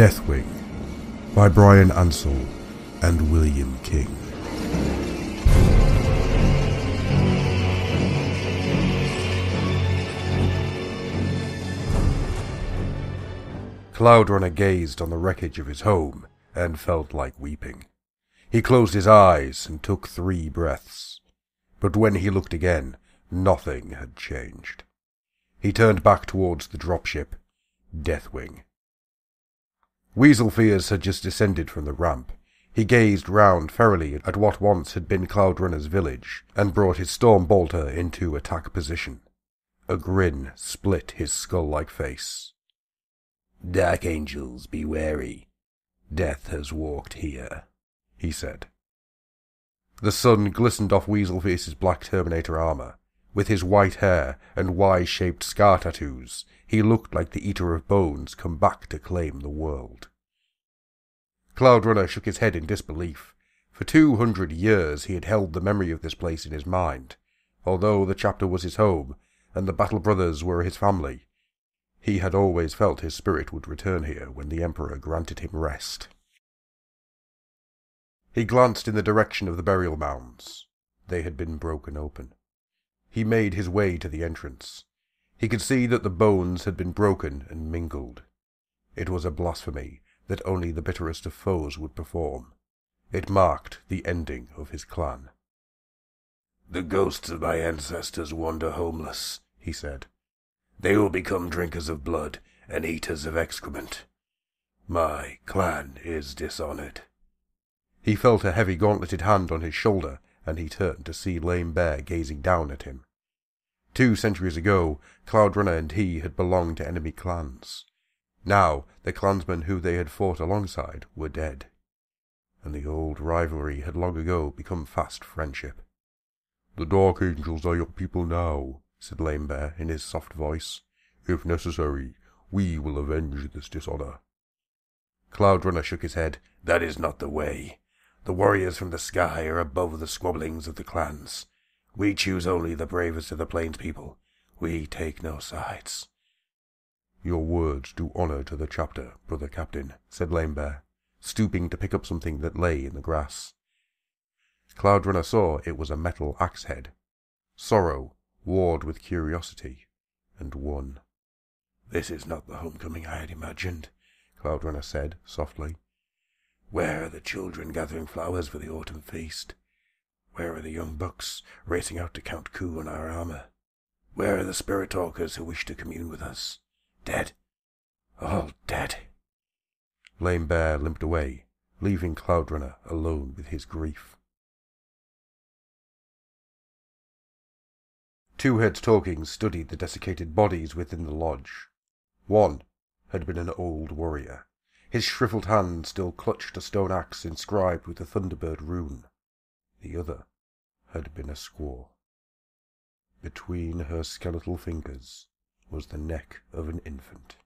Deathwing by Bryan Ansell and William King. Cloudrunner gazed on the wreckage of his home and felt like weeping. He closed his eyes and took three breaths. But when he looked again, nothing had changed. He turned back towards the dropship, Deathwing. Weasel Fierce had just descended from the ramp. He gazed round ferally at what once had been Cloudrunner's village, and brought his storm bolter into attack position. A grin split his skull-like face. Dark angels, be wary. Death has walked here, he said. The sun glistened off Weaselface's black Terminator armor. With his white hair and Y-shaped scar tattoos, he looked like the Eater of Bones come back to claim the world. Cloudrunner shook his head in disbelief. For two hundred years he had held the memory of this place in his mind. Although the chapter was his home, and the Battle Brothers were his family, he had always felt his spirit would return here when the Emperor granted him rest. He glanced in the direction of the burial mounds. They had been broken open. He made his way to the entrance. He could see that the bones had been broken and mingled. It was a blasphemy that only the bitterest of foes would perform. It marked the ending of his clan. The ghosts of my ancestors wander homeless, he said. They will become drinkers of blood and eaters of excrement. My clan is dishonored. He felt a heavy gauntleted hand on his shoulder, and he turned to see Lame Bear gazing down at him. Two centuries ago, Cloudrunner and he had belonged to enemy clans. Now, the clansmen who they had fought alongside were dead, and the old rivalry had long ago become fast friendship. The Dark Angels are your people now, said Lame Bear in his soft voice. If necessary, we will avenge this dishonor. Cloudrunner shook his head. That is not the way. The warriors from the sky are above the squabblings of the clans. We choose only the bravest of the plains people. We take no sides. Your words do honor to the chapter, brother captain, said Lame Bear, stooping to pick up something that lay in the grass. Cloudrunner saw it was a metal axe head. Sorrow warred with curiosity, and won. This is not the homecoming I had imagined, Cloudrunner said softly. Where are the children gathering flowers for the autumn feast? Where are the young bucks racing out to count coup on our armor? Where are the spirit talkers who wish to commune with us? Dead. All dead. Lame Bear limped away, leaving Cloudrunner alone with his grief. Two heads talking studied the desiccated bodies within the lodge. One had been an old warrior. His shriveled hand still clutched a stone axe inscribed with the Thunderbird rune. The other had been a squaw. Between her skeletal fingers was the neck of an infant.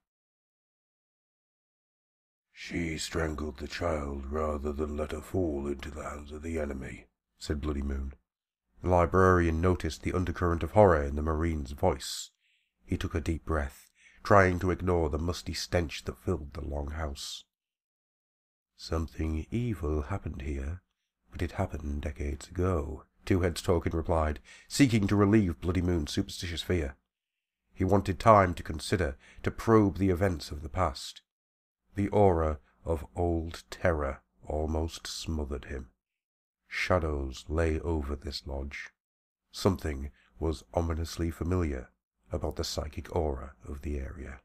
She strangled the child rather than let her fall into the hands of the enemy, said Bloody Moon. The librarian noticed the undercurrent of horror in the Marine's voice. He took a deep breath trying to ignore the musty stench that filled the long house. Something evil happened here, but it happened decades ago, Two Heads Talking replied, seeking to relieve Bloody Moon's superstitious fear. He wanted time to consider, to probe the events of the past. The aura of old terror almost smothered him. Shadows lay over this lodge. Something was ominously familiar about the psychic aura of the area.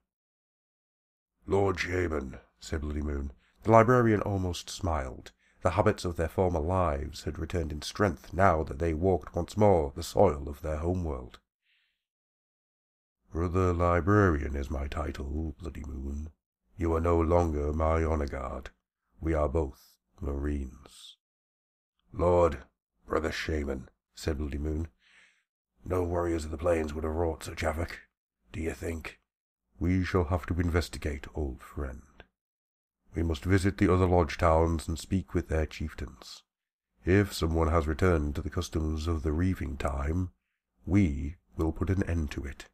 Lord Shaman, said Bloody Moon. The librarian almost smiled. The habits of their former lives had returned in strength now that they walked once more the soil of their homeworld. Brother Librarian is my title, Bloody Moon. You are no longer my honor guard. We are both Marines. Lord, Brother Shaman, said Bloody Moon, no warriors of the plains would have wrought such havoc, do you think? We shall have to investigate, old friend. We must visit the other lodge towns and speak with their chieftains. If someone has returned to the customs of the reaving time, we will put an end to it.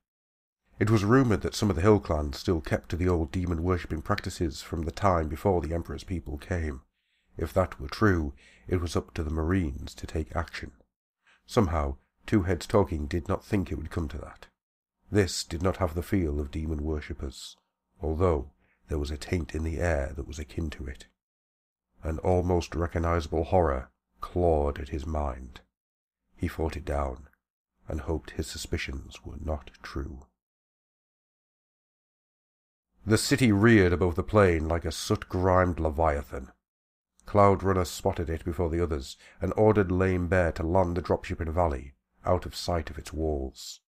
It was rumoured that some of the hill clans still kept to the old demon worshipping practices from the time before the Emperor's people came. If that were true, it was up to the Marines to take action. Somehow, Two Heads Talking did not think it would come to that. This did not have the feel of demon worshippers, although there was a taint in the air that was akin to it. An almost recognizable horror clawed at his mind. He fought it down, and hoped his suspicions were not true. The city reared above the plain like a soot-grimed leviathan. Cloud Runner spotted it before the others, and ordered Lame Bear to land the dropship in a valley, out of sight of its walls.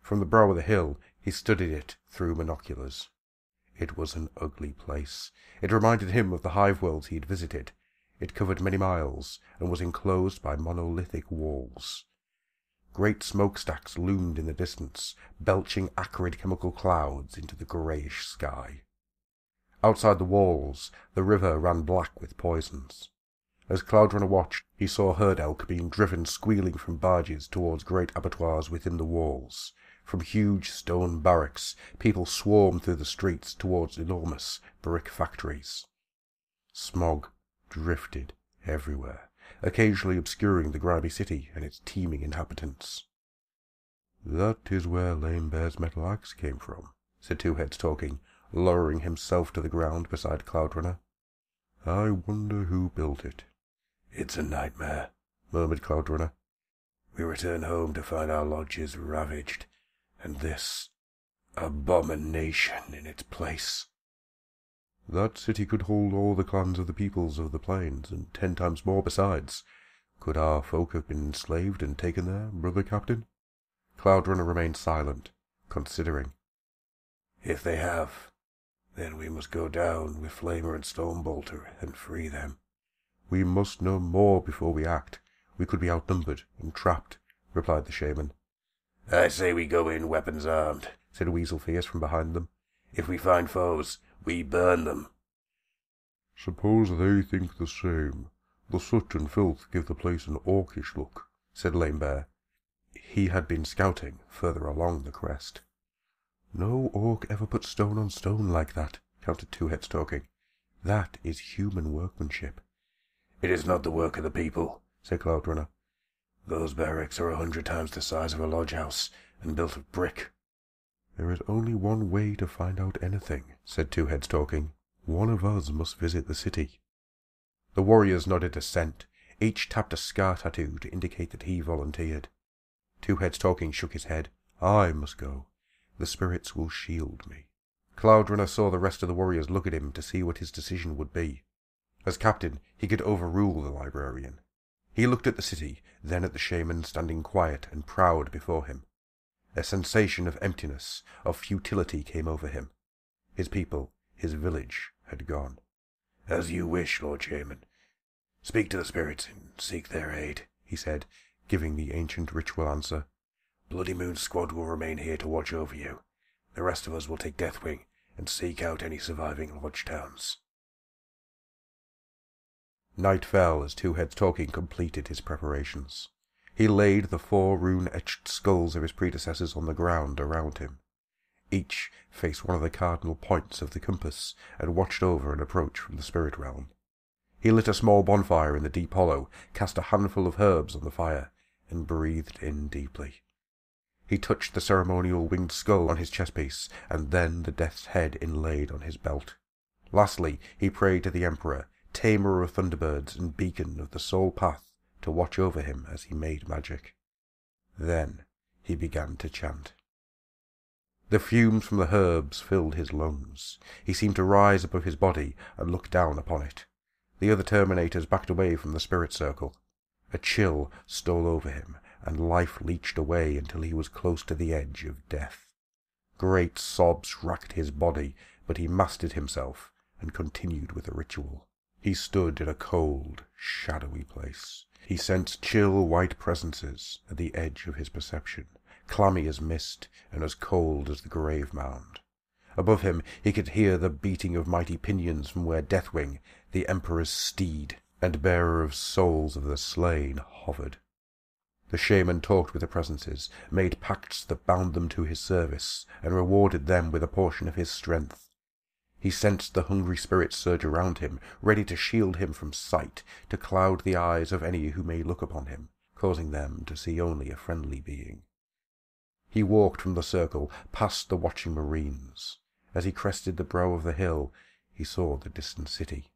From the brow of the hill he studied it through binoculars. It was an ugly place. It reminded him of the hive worlds he had visited. It covered many miles, and was enclosed by monolithic walls. Great smokestacks loomed in the distance, belching acrid chemical clouds into the greyish sky. Outside the walls, the river ran black with poisons. As Cloudrunner watched, he saw herd elk being driven squealing from barges towards great abattoirs within the walls. From huge stone barracks, people swarmed through the streets towards enormous brick factories. Smog drifted everywhere, occasionally obscuring the grimy city and its teeming inhabitants. That is where Lame Bear's metal axe came from, said Two Heads talking, lowering himself to the ground beside Cloudrunner. I wonder who built it. It's a nightmare, murmured Cloudrunner. We return home to find our lodges ravaged, and this abomination in its place. That city could hold all the clans of the peoples of the plains, and ten times more besides. Could our folk have been enslaved and taken there, brother captain? Cloudrunner remained silent, considering. If they have, then we must go down with Flamer and Storm bolter and free them. We must know more before we act. We could be outnumbered and trapped, replied the shaman. I say we go in weapons armed, said Weasel Fierce from behind them. If we find foes, we burn them. Suppose they think the same. The soot and filth give the place an orcish look, said Lame Bear. He had been scouting further along the crest. No orc ever put stone on stone like that, countered Two Heads talking. That is human workmanship. It is not the work of the people, said Cloudrunner. Those barracks are a hundred times the size of a lodge house, and built of brick. There is only one way to find out anything, said Two Heads talking. One of us must visit the city. The warriors nodded assent. Each tapped a scar tattoo to indicate that he volunteered. Two Heads talking shook his head. I must go. The spirits will shield me. Cloudrunner saw the rest of the warriors look at him to see what his decision would be. As captain, he could overrule the librarian. He looked at the city, then at the shaman standing quiet and proud before him. A sensation of emptiness, of futility came over him. His people, his village, had gone. As you wish, Lord Shaman. Speak to the spirits and seek their aid, he said, giving the ancient ritual answer. Bloody Moon's squad will remain here to watch over you. The rest of us will take Deathwing and seek out any surviving lodge towns. Night fell as Two Heads Talking completed his preparations. He laid the four rune-etched skulls of his predecessors on the ground around him. Each faced one of the cardinal points of the compass and watched over an approach from the spirit realm. He lit a small bonfire in the deep hollow, cast a handful of herbs on the fire, and breathed in deeply. He touched the ceremonial winged skull on his chest-piece, and then the death's head inlaid on his belt. Lastly, he prayed to the Emperor, tamer of thunderbirds and beacon of the soul path, to watch over him as he made magic. Then he began to chant. The fumes from the herbs filled his lungs. He seemed to rise above his body and look down upon it. The other Terminators backed away from the spirit circle. A chill stole over him, and life leached away until he was close to the edge of death. Great sobs racked his body, but he mastered himself and continued with the ritual. He stood in a cold, shadowy place. He sensed chill white presences at the edge of his perception, clammy as mist and as cold as the grave mound. Above him he could hear the beating of mighty pinions from where Deathwing, the Emperor's steed and bearer of souls of the slain, hovered. The shaman talked with the presences, made pacts that bound them to his service, and rewarded them with a portion of his strength. He sensed the hungry spirits surge around him, ready to shield him from sight, to cloud the eyes of any who may look upon him, causing them to see only a friendly being. He walked from the circle, past the watching marines. As he crested the brow of the hill, he saw the distant city.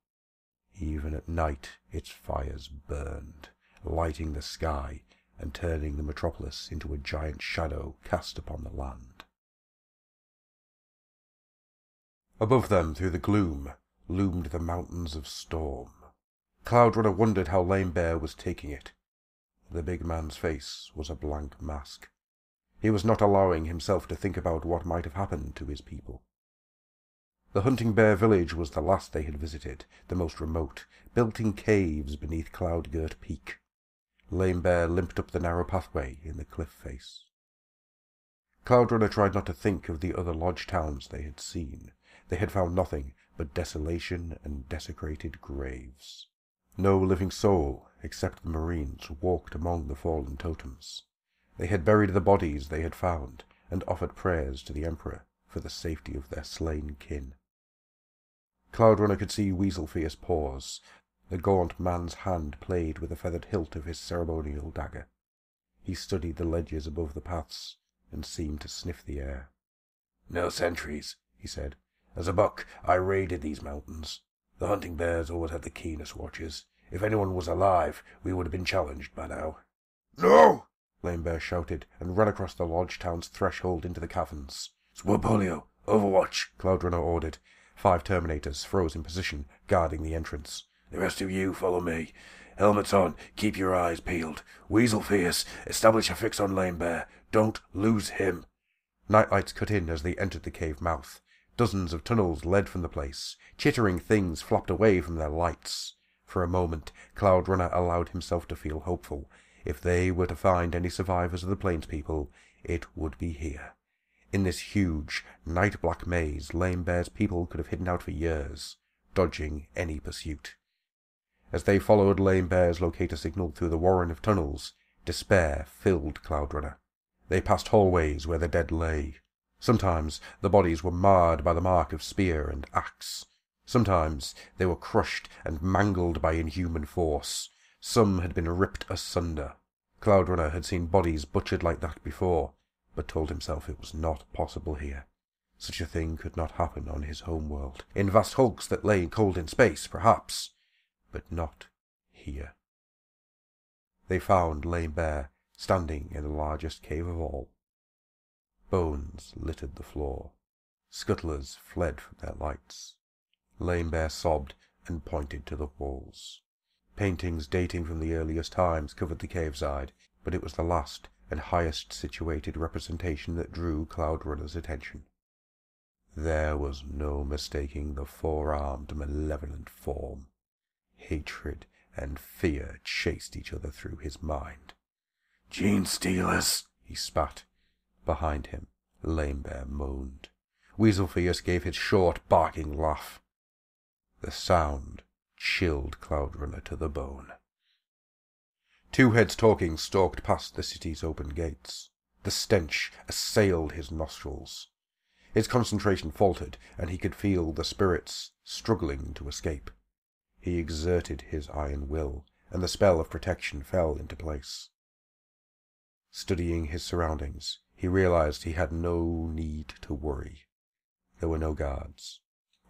Even at night its fires burned, lighting the sky and turning the metropolis into a giant shadow cast upon the land. Above them, through the gloom, loomed the mountains of storm. Cloudrunner wondered how Lame Bear was taking it. The big man's face was a blank mask. He was not allowing himself to think about what might have happened to his people. The Hunting Bear village was the last they had visited, the most remote, built in caves beneath cloud-girt peak. Lame Bear limped up the narrow pathway in the cliff face. Cloudrunner tried not to think of the other lodge towns they had seen. They had found nothing but desolation and desecrated graves. No living soul, except the marines, walked among the fallen totems. They had buried the bodies they had found, and offered prayers to the Emperor for the safety of their slain kin. Cloudrunner could see Weaselfierce pause. The gaunt man's hand played with the feathered hilt of his ceremonial dagger. He studied the ledges above the paths, and seemed to sniff the air. No sentries, he said. As a buck, I raided these mountains. The hunting bears always have the keenest watches. If anyone was alive, we would have been challenged by now. No! Lame Bear shouted, and ran across the lodge town's threshold into the caverns. Swopolio, overwatch, Cloudrunner ordered. Five Terminators froze in position, guarding the entrance. The rest of you follow me. Helmets on, keep your eyes peeled. Weaselfierce, establish a fix on Lame Bear. Don't lose him. Nightlights cut in as they entered the cave mouth. Dozens of tunnels led from the place. Chittering things flopped away from their lights. For a moment, Cloudrunner allowed himself to feel hopeful. If they were to find any survivors of the Plains people, it would be here. In this huge, night-black maze, Lame Bear's people could have hidden out for years, dodging any pursuit. As they followed Lame Bear's locator signal through the warren of tunnels, despair filled Cloudrunner. They passed hallways where the dead lay. Sometimes the bodies were marred by the mark of spear and axe. Sometimes they were crushed and mangled by inhuman force. Some had been ripped asunder. Cloudrunner had seen bodies butchered like that before, but told himself it was not possible here. Such a thing could not happen on his home world. In vast hulks that lay cold in space, perhaps, but not here. They found Lame Bear standing in the largest cave of all. Bones littered the floor. Scuttlers fled from their lights. Lame Bear sobbed and pointed to the walls. Paintings dating from the earliest times covered the cave side, but it was the last and highest situated representation that drew Cloudrunner's attention. There was no mistaking the four-armed, malevolent form. Hatred and fear chased each other through his mind. Genestealers, he spat. Behind him, Lame Bear moaned. Weaselfierce gave his short, barking laugh. The sound chilled Cloudrunner to the bone. Two heads talking stalked past the city's open gates. The stench assailed his nostrils. His concentration faltered, and he could feel the spirits struggling to escape. He exerted his iron will, and the spell of protection fell into place. Studying his surroundings, he realized he had no need to worry. There were no guards.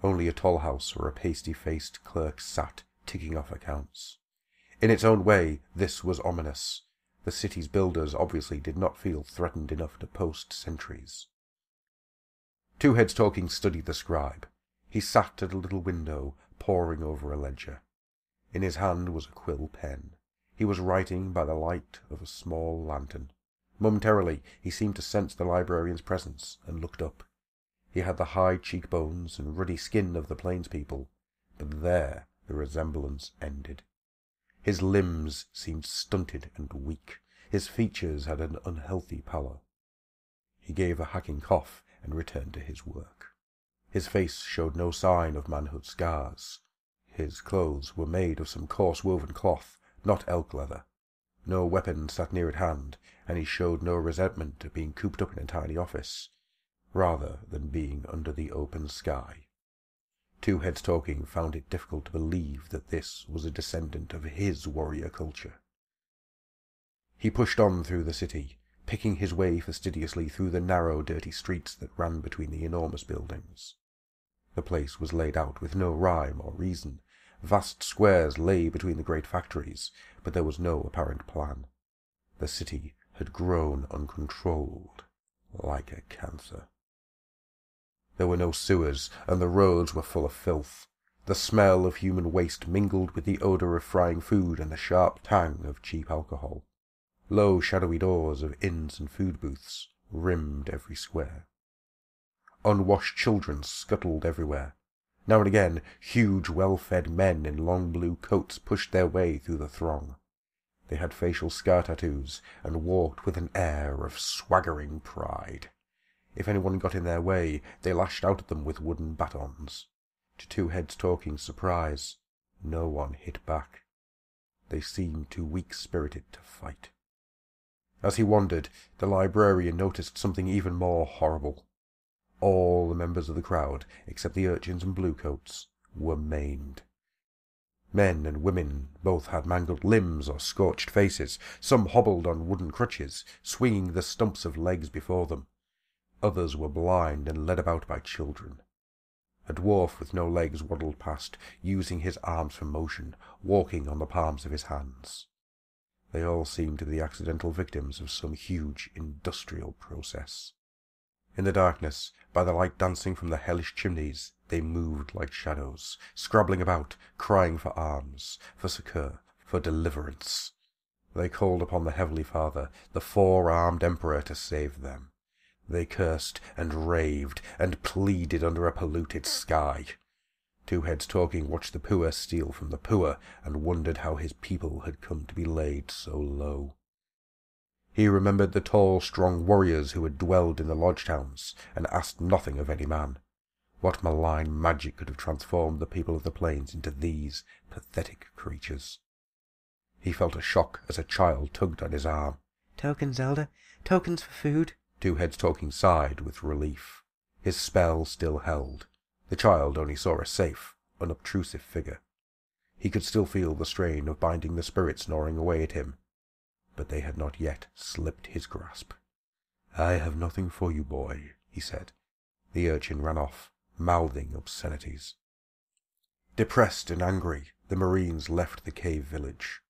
Only a toll house where a pasty-faced clerk sat, ticking off accounts. In its own way, this was ominous. The city's builders obviously did not feel threatened enough to post sentries. Two Heads Talking studied the scribe. He sat at a little window, poring over a ledger. In his hand was a quill pen. He was writing by the light of a small lantern. Momentarily, he seemed to sense the librarian's presence and looked up. He had the high cheekbones and ruddy skin of the plains people, but there the resemblance ended. His limbs seemed stunted and weak. His features had an unhealthy pallor. He gave a hacking cough and returned to his work. His face showed no sign of manhood scars. His clothes were made of some coarse woven cloth, not elk leather. No weapon sat near at hand, and he showed no resentment at being cooped up in a tiny office, rather than being under the open sky. Two Heads Talking found it difficult to believe that this was a descendant of his warrior culture. He pushed on through the city, picking his way fastidiously through the narrow, dirty streets that ran between the enormous buildings. The place was laid out with no rhyme or reason. Vast squares lay between the great factories, but there was no apparent plan. The city had grown uncontrolled, like a cancer. There were no sewers, and the roads were full of filth. The smell of human waste mingled with the odor of frying food and the sharp tang of cheap alcohol. Low, shadowy doors of inns and food booths rimmed every square. Unwashed children scuttled everywhere. Now and again, huge, well-fed men in long blue coats pushed their way through the throng. They had facial scar tattoos and walked with an air of swaggering pride. If anyone got in their way, they lashed out at them with wooden batons. To Two Heads talking surprise, no one hit back. They seemed too weak-spirited to fight. As he wandered, the librarian noticed something even more horrible. All the members of the crowd, except the urchins and bluecoats, were maimed. Men and women both had mangled limbs or scorched faces. Some hobbled on wooden crutches, swinging the stumps of legs before them. Others were blind and led about by children. A dwarf with no legs waddled past, using his arms for motion, walking on the palms of his hands. They all seemed to be the accidental victims of some huge industrial process. In the darkness, by the light dancing from the hellish chimneys, they moved like shadows, scrabbling about, crying for alms, for succour, for deliverance. They called upon the Heavenly Father, the four-armed Emperor, to save them. They cursed and raved and pleaded under a polluted sky. Two Heads Talking watched the poor steal from the poor and wondered how his people had come to be laid so low. He remembered the tall, strong warriors who had dwelled in the lodge towns and asked nothing of any man. What malign magic could have transformed the people of the plains into these pathetic creatures? He felt a shock as a child tugged at his arm. Tokens, Elder. Tokens for food. Two Heads Talking sighed with relief. His spell still held. The child only saw a safe, unobtrusive figure. He could still feel the strain of binding the spirits gnawing away at him, but they had not yet slipped his grasp. I have nothing for you, boy, he said. The urchin ran off, mouthing obscenities. Depressed and angry, the Marines left the cave village.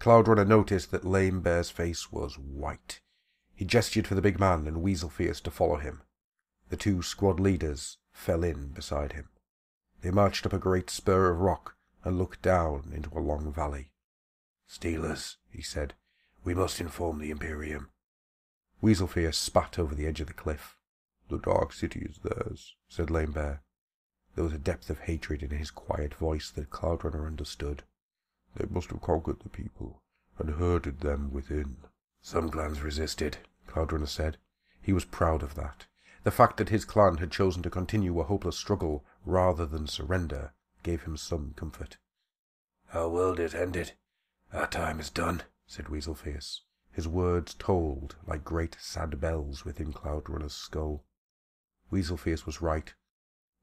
Cloudrunner noticed that Lame Bear's face was white. He gestured for the big man and Weasel Fierce to follow him. The two squad leaders fell in beside him. They marched up a great spur of rock and looked down into a long valley. Stealers, he said, we must inform the Imperium. Weaselfierce spat over the edge of the cliff. The Dark City is theirs, said Lame Bear. There was a depth of hatred in his quiet voice that Cloudrunner understood. They must have conquered the people and herded them within. Some clans resisted, Cloudrunner said. He was proud of that. The fact that his clan had chosen to continue a hopeless struggle rather than surrender gave him some comfort. Our world is ended. Our time is done, said Weasel Fierce. His words tolled like great sad bells within Cloudrunner's skull. Weasel Fierce was right.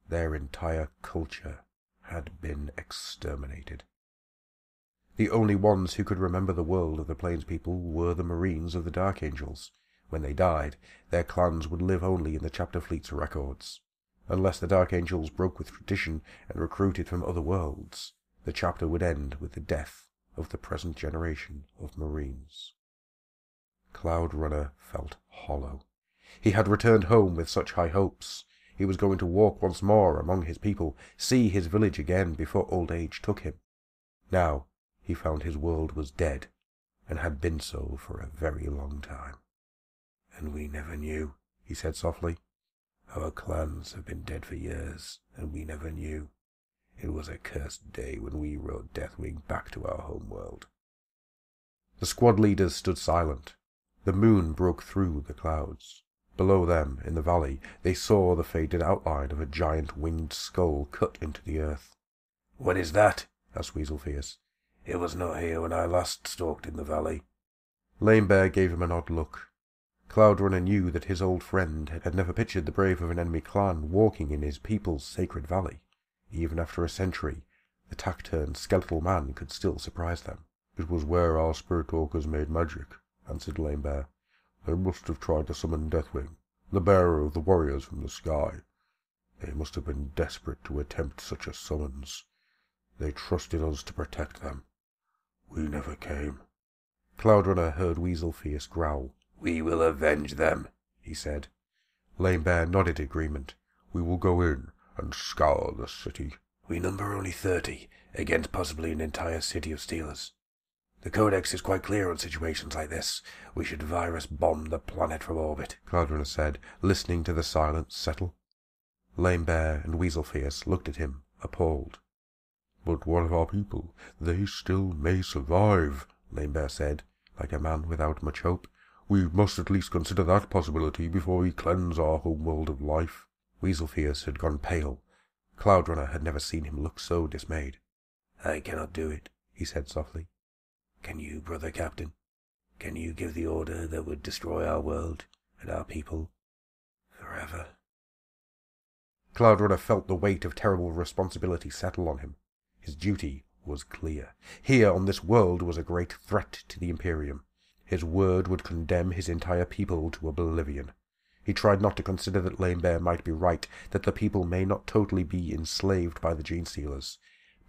Their entire culture had been exterminated. The only ones who could remember the world of the Plains people were the Marines of the Dark Angels. When they died, their clans would live only in the chapter fleet's records. Unless the Dark Angels broke with tradition and recruited from other worlds, the chapter would end with the death of the present generation of Marines. Cloud Runner felt hollow. He had returned home with such high hopes. He was going to walk once more among his people, see his village again before old age took him. Now he found his world was dead, and had been so for a very long time. And we never knew, he said softly. Our clans have been dead for years, and we never knew. It was a cursed day when we rode Deathwing back to our home world. The squad leaders stood silent. The moon broke through the clouds. Below them, in the valley, they saw the faded outline of a giant winged skull cut into the earth. What is that? asked Weasel Fierce. It was not here when I last stalked in the valley. Lame Bear gave him an odd look. Cloudrunner knew that his old friend had never pictured the brave of an enemy clan walking in his people's sacred valley. Even after a century, the taciturn, skeletal man could still surprise them. It was where our spirit talkers made magic, answered Lame Bear. They must have tried to summon Deathwing, the bearer of the warriors from the sky. They must have been desperate to attempt such a summons. They trusted us to protect them. We never came. Cloudrunner heard Weasel Fierce growl. We will avenge them, he said. Lame Bear nodded agreement. We will go in and scour the city. We number only thirty, against possibly an entire city of stealers. The Codex is quite clear on situations like this. We should virus bomb the planet from orbit, Cloudrunner said, listening to the silence settle. Lame Bear and Weasel Fierce looked at him, appalled. But what of our people? They still may survive, Lame Bear said, like a man without much hope. We must at least consider that possibility before we cleanse our homeworld of life. Weasel Fierce had gone pale. Cloudrunner had never seen him look so dismayed. I cannot do it, he said softly. Can you, brother captain? Can you give the order that would destroy our world and our people forever? Cloudrunner felt the weight of terrible responsibility settle on him. His duty was clear. Here on this world was a great threat to the Imperium. His word would condemn his entire people to oblivion. He tried not to consider that Lame Bear might be right, that the people may not totally be enslaved by the gene stealers,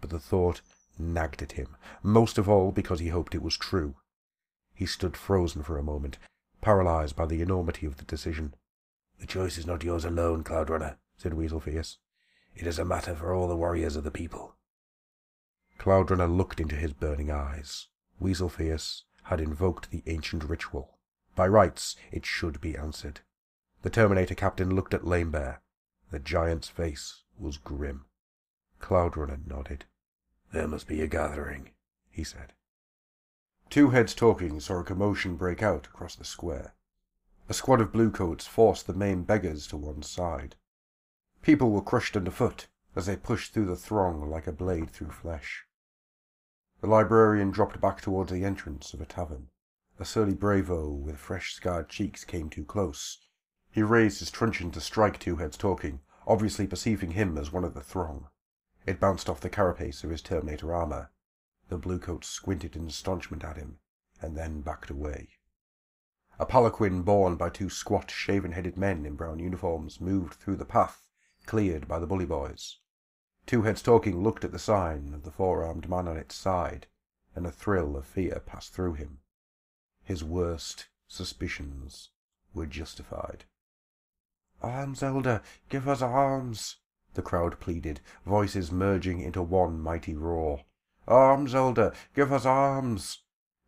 but the thought nagged at him, most of all because he hoped it was true. He stood frozen for a moment, paralyzed by the enormity of the decision. The choice is not yours alone, Cloudrunner, said Weasel Fierce. It is a matter for all the warriors of the people. Cloudrunner looked into his burning eyes. Weasel Fierce had invoked the ancient ritual. By rights, it should be answered. The Terminator captain looked at Lame Bear. The giant's face was grim. Cloudrunner nodded. There must be a gathering, he said. Two heads talking saw a commotion break out across the square. A squad of bluecoats forced the main beggars to one side. People were crushed underfoot as they pushed through the throng like a blade through flesh. The librarian dropped back towards the entrance of a tavern. A surly bravo with fresh scarred cheeks came too close. He raised his truncheon to strike Two Heads Talking, obviously perceiving him as one of the throng. It bounced off the carapace of his Terminator armor. The bluecoat squinted in astonishment at him, and then backed away. A palanquin borne by two squat, shaven-headed men in brown uniforms moved through the path cleared by the bully boys. Two Heads Talking looked at the sign of the four-armed man on its side, and a thrill of fear passed through him. His worst suspicions were justified. Arms, Elder! Give us arms! the crowd pleaded, voices merging into one mighty roar. Arms, Elder! Give us arms!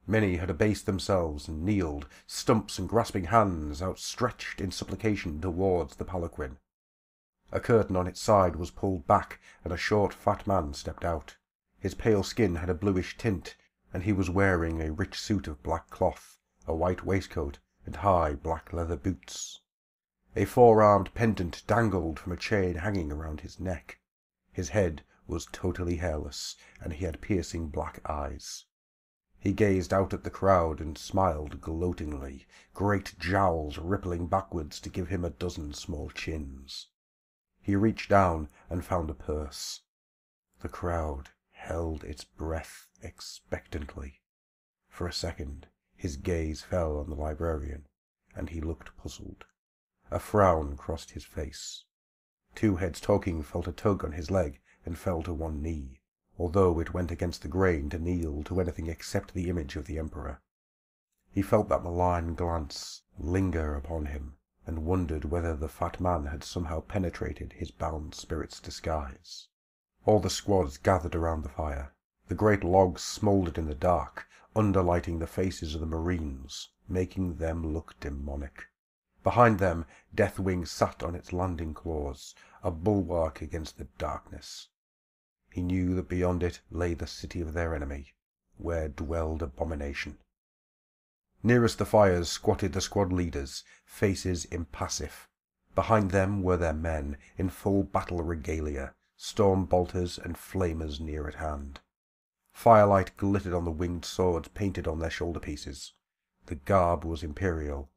Many had abased themselves and kneeled, stumps and grasping hands outstretched in supplication towards the palanquin. A curtain on its side was pulled back, and a short, fat man stepped out. His pale skin had a bluish tint, and he was wearing a rich suit of black cloth, a white waistcoat, and high black leather boots. A four-armed pendant dangled from a chain hanging around his neck. His head was totally hairless, and he had piercing black eyes. He gazed out at the crowd and smiled gloatingly, great jowls rippling backwards to give him a dozen small chins. He reached down and found a purse. The crowd held its breath expectantly. For a second his gaze fell on the librarian, and he looked puzzled. A frown crossed his face. Two Heads Talking felt a tug on his leg and fell to one knee, although it went against the grain to kneel to anything except the image of the Emperor. He felt that malign glance linger upon him, and wondered whether the fat man had somehow penetrated his bound spirit's disguise. All the squads gathered around the fire. The great logs smouldered in the dark, underlighting the faces of the marines, making them look demonic. Behind them, Deathwing sat on its landing claws, a bulwark against the darkness. He knew that beyond it lay the city of their enemy, where dwelled abomination. Nearest the fires squatted the squad leaders, faces impassive. Behind them were their men, in full battle regalia, storm bolters and flamers near at hand. Firelight glittered on the winged swords painted on their shoulder pieces. The garb was imperial,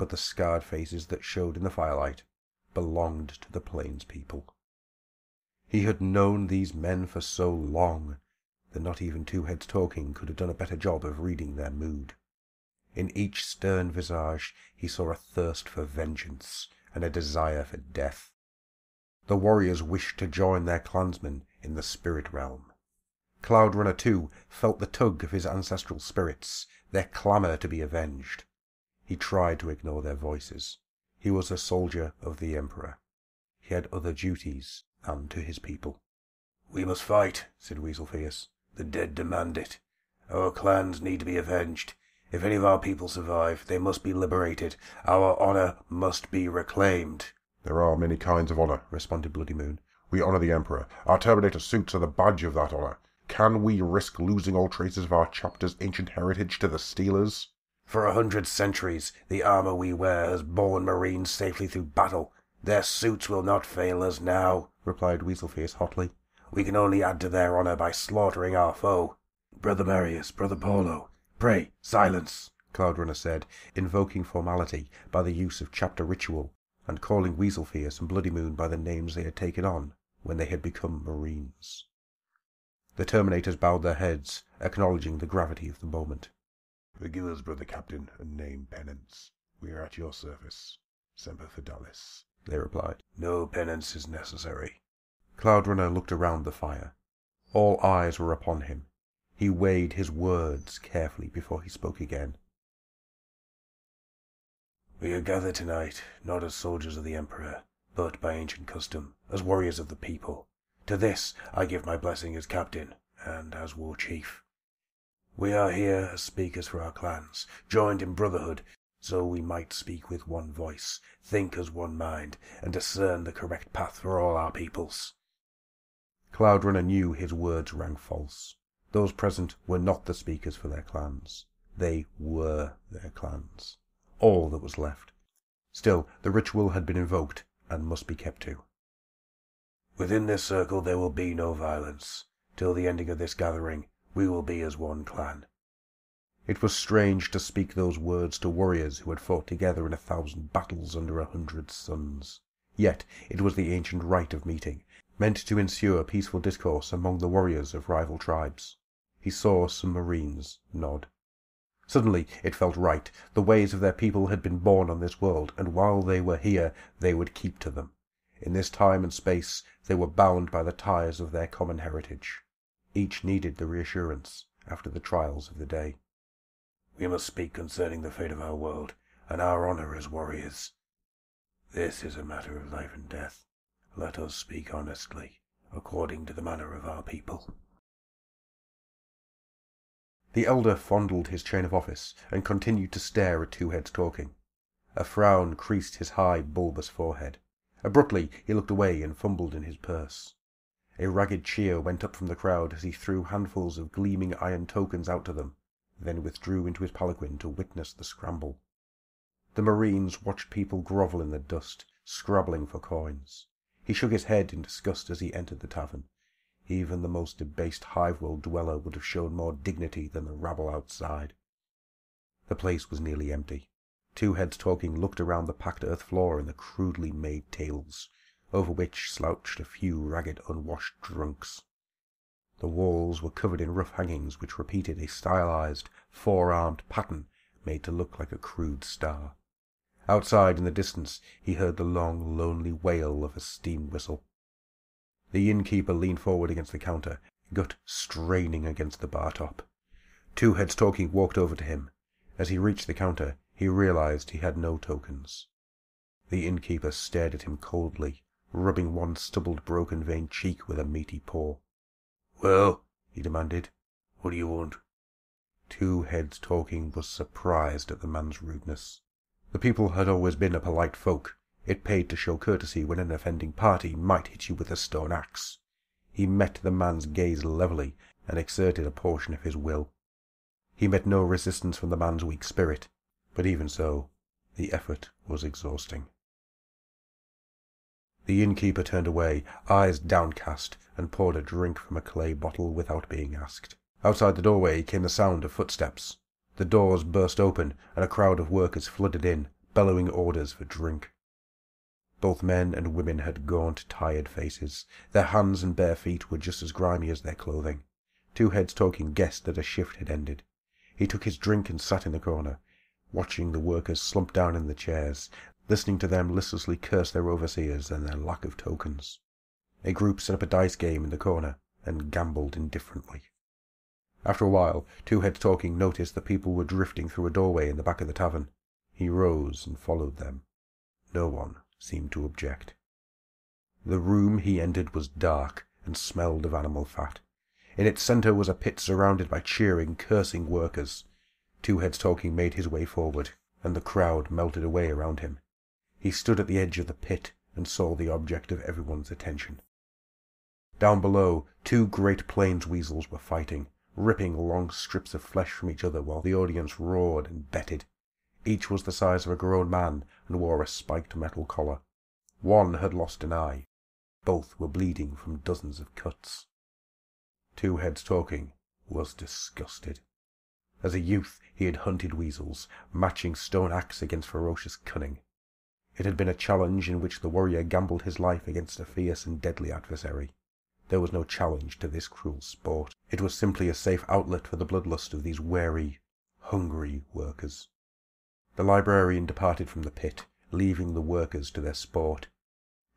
but the scarred faces that showed in the firelight belonged to the plains people. He had known these men for so long that not even two heads talking could have done a better job of reading their mood. In each stern visage he saw a thirst for vengeance and a desire for death. The warriors wished to join their clansmen in the spirit realm. Cloud Runner, too, felt the tug of his ancestral spirits, their clamour to be avenged. He tried to ignore their voices. He was a soldier of the Emperor. He had other duties than to his people. We must fight, said Weasel Fierce. The dead demand it. Our clans need to be avenged. If any of our people survive, they must be liberated. Our honour must be reclaimed. There are many kinds of honour, responded Bloody Moon. We honour the Emperor. Our Terminator suits are the badge of that honour. Can we risk losing all traces of our chapter's ancient heritage to the Stealers? For a hundred centuries, the armour we wear has borne Marines safely through battle. Their suits will not fail us now, replied Weaselface hotly. We can only add to their honour by slaughtering our foe. Brother Marius, Brother Paulo, pray, silence, Cloudrunner said, invoking formality by the use of chapter ritual, and calling Weaselfierce and Bloody Moon by the names they had taken on when they had become Marines. The Terminators bowed their heads, acknowledging the gravity of the moment. Forgive us, brother captain, and name penance. We are at your service. Semper Fidelis, they replied. No penance is necessary. Cloudrunner looked around the fire. All eyes were upon him. He weighed his words carefully before he spoke again. We are gathered tonight, not as soldiers of the Emperor, but by ancient custom, as warriors of the people. To this I give my blessing as captain and as war chief. We are here as speakers for our clans, joined in brotherhood, so we might speak with one voice, think as one mind, and discern the correct path for all our peoples. Cloudrunner knew his words rang false. Those present were not the speakers for their clans. They were their clans. All that was left. Still, the ritual had been invoked and must be kept to. Within this circle there will be no violence. Till the ending of this gathering, we will be as one clan. It was strange to speak those words to warriors who had fought together in a thousand battles under a hundred suns. Yet it was the ancient rite of meeting, meant to ensure peaceful discourse among the warriors of rival tribes. He saw some marines nod. Suddenly it felt right. The ways of their people had been born on this world, and while they were here they would keep to them. In this time and space they were bound by the ties of their common heritage. Each needed the reassurance after the trials of the day. We must speak concerning the fate of our world and our honor as warriors. This is a matter of life and death. Let us speak honestly, according to the manner of our people. The elder fondled his chain of office and continued to stare at two heads talking. A frown creased his high, bulbous forehead. Abruptly he looked away and fumbled in his purse. A ragged cheer went up from the crowd as he threw handfuls of gleaming iron tokens out to them, then withdrew into his palanquin to witness the scramble. The marines watched people grovel in the dust, scrabbling for coins. He shook his head in disgust as he entered the tavern. Even the most debased hive-world dweller would have shown more dignity than the rabble outside. The place was nearly empty. Two heads talking looked around the packed earth floor in the crudely made tables, over which slouched a few ragged, unwashed drunks. The walls were covered in rough hangings which repeated a stylized, four-armed pattern made to look like a crude star. Outside in the distance he heard the long, lonely wail of a steam whistle. The innkeeper leaned forward against the counter, gut straining against the bar top. Two heads talking walked over to him. As he reached the counter, he realized he had no tokens. The innkeeper stared at him coldly, rubbing one stubbled broken veined cheek with a meaty paw. Well, he demanded, what do you want? Two heads talking was surprised at the man's rudeness. The people had always been a polite folk. It paid to show courtesy when an offending party might hit you with a stone axe. He met the man's gaze levelly and exerted a portion of his will. He met no resistance from the man's weak spirit, but even so, the effort was exhausting. The innkeeper turned away, eyes downcast, and poured a drink from a clay bottle without being asked. Outside the doorway came the sound of footsteps. The doors burst open, and a crowd of workers flooded in, bellowing orders for drink. Both men and women had gaunt, tired faces. Their hands and bare feet were just as grimy as their clothing. Two heads talking guessed that a shift had ended. He took his drink and sat in the corner, watching the workers slump down in the chairs, listening to them listlessly curse their overseers and their lack of tokens. A group set up a dice game in the corner and gambled indifferently. After a while, Two Heads Talking noticed that people were drifting through a doorway in the back of the tavern. He rose and followed them. No one seemed to object. The room he entered was dark and smelled of animal fat. In its center was a pit surrounded by cheering, cursing workers. Two Heads Talking made his way forward, and the crowd melted away around him. He stood at the edge of the pit and saw the object of everyone's attention. Down below, two great plains weasels were fighting, ripping long strips of flesh from each other while the audience roared and betted. Each was the size of a grown man and wore a spiked metal collar. One had lost an eye. Both were bleeding from dozens of cuts. Two Heads Talking was disgusted. As a youth he had hunted weasels, matching stone axe against ferocious cunning. It had been a challenge in which the warrior gambled his life against a fierce and deadly adversary. There was no challenge to this cruel sport. It was simply a safe outlet for the bloodlust of these wary, hungry workers. The librarian departed from the pit, leaving the workers to their sport.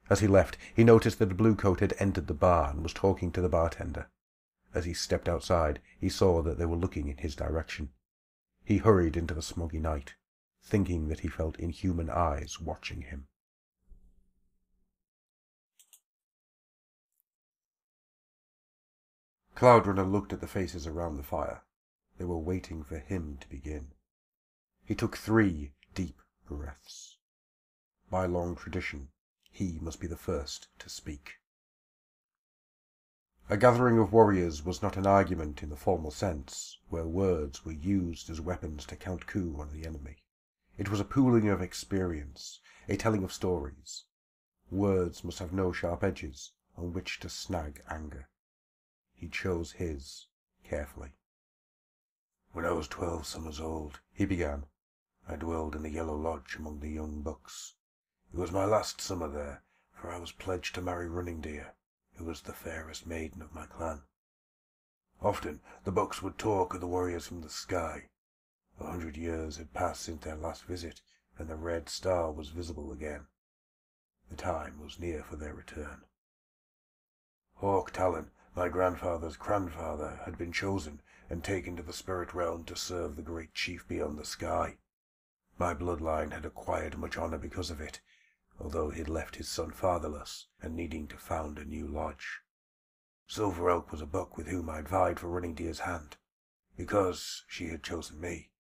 As he left, he noticed that a bluecoat had entered the bar and was talking to the bartender. As he stepped outside, he saw that they were looking in his direction. He hurried into the smoggy night, thinking that he felt inhuman eyes watching him. Cloudrunner looked at the faces around the fire. They were waiting for him to begin. He took three deep breaths. By long tradition, he must be the first to speak. A gathering of warriors was not an argument in the formal sense, where words were used as weapons to count coup on the enemy. It was a pooling of experience, a telling of stories. Words must have no sharp edges on which to snag anger. He chose his carefully. When I was twelve summers old, he began, I dwelled in the Yellow Lodge among the young bucks. It was my last summer there, for I was pledged to marry Running Deer, who was the fairest maiden of my clan. Often the bucks would talk of the warriors from the sky. A hundred years had passed since their last visit, and the red star was visible again. The time was near for their return. Hawk Talon my grandfather's grandfather had been chosen and taken to the spirit realm to serve the great chief beyond the sky. My bloodline had acquired much honor because of it, although he had left his son fatherless and needing to found a new lodge. Silver Elk was a buck with whom I vied for Running Deer's hand. Because she had chosen me,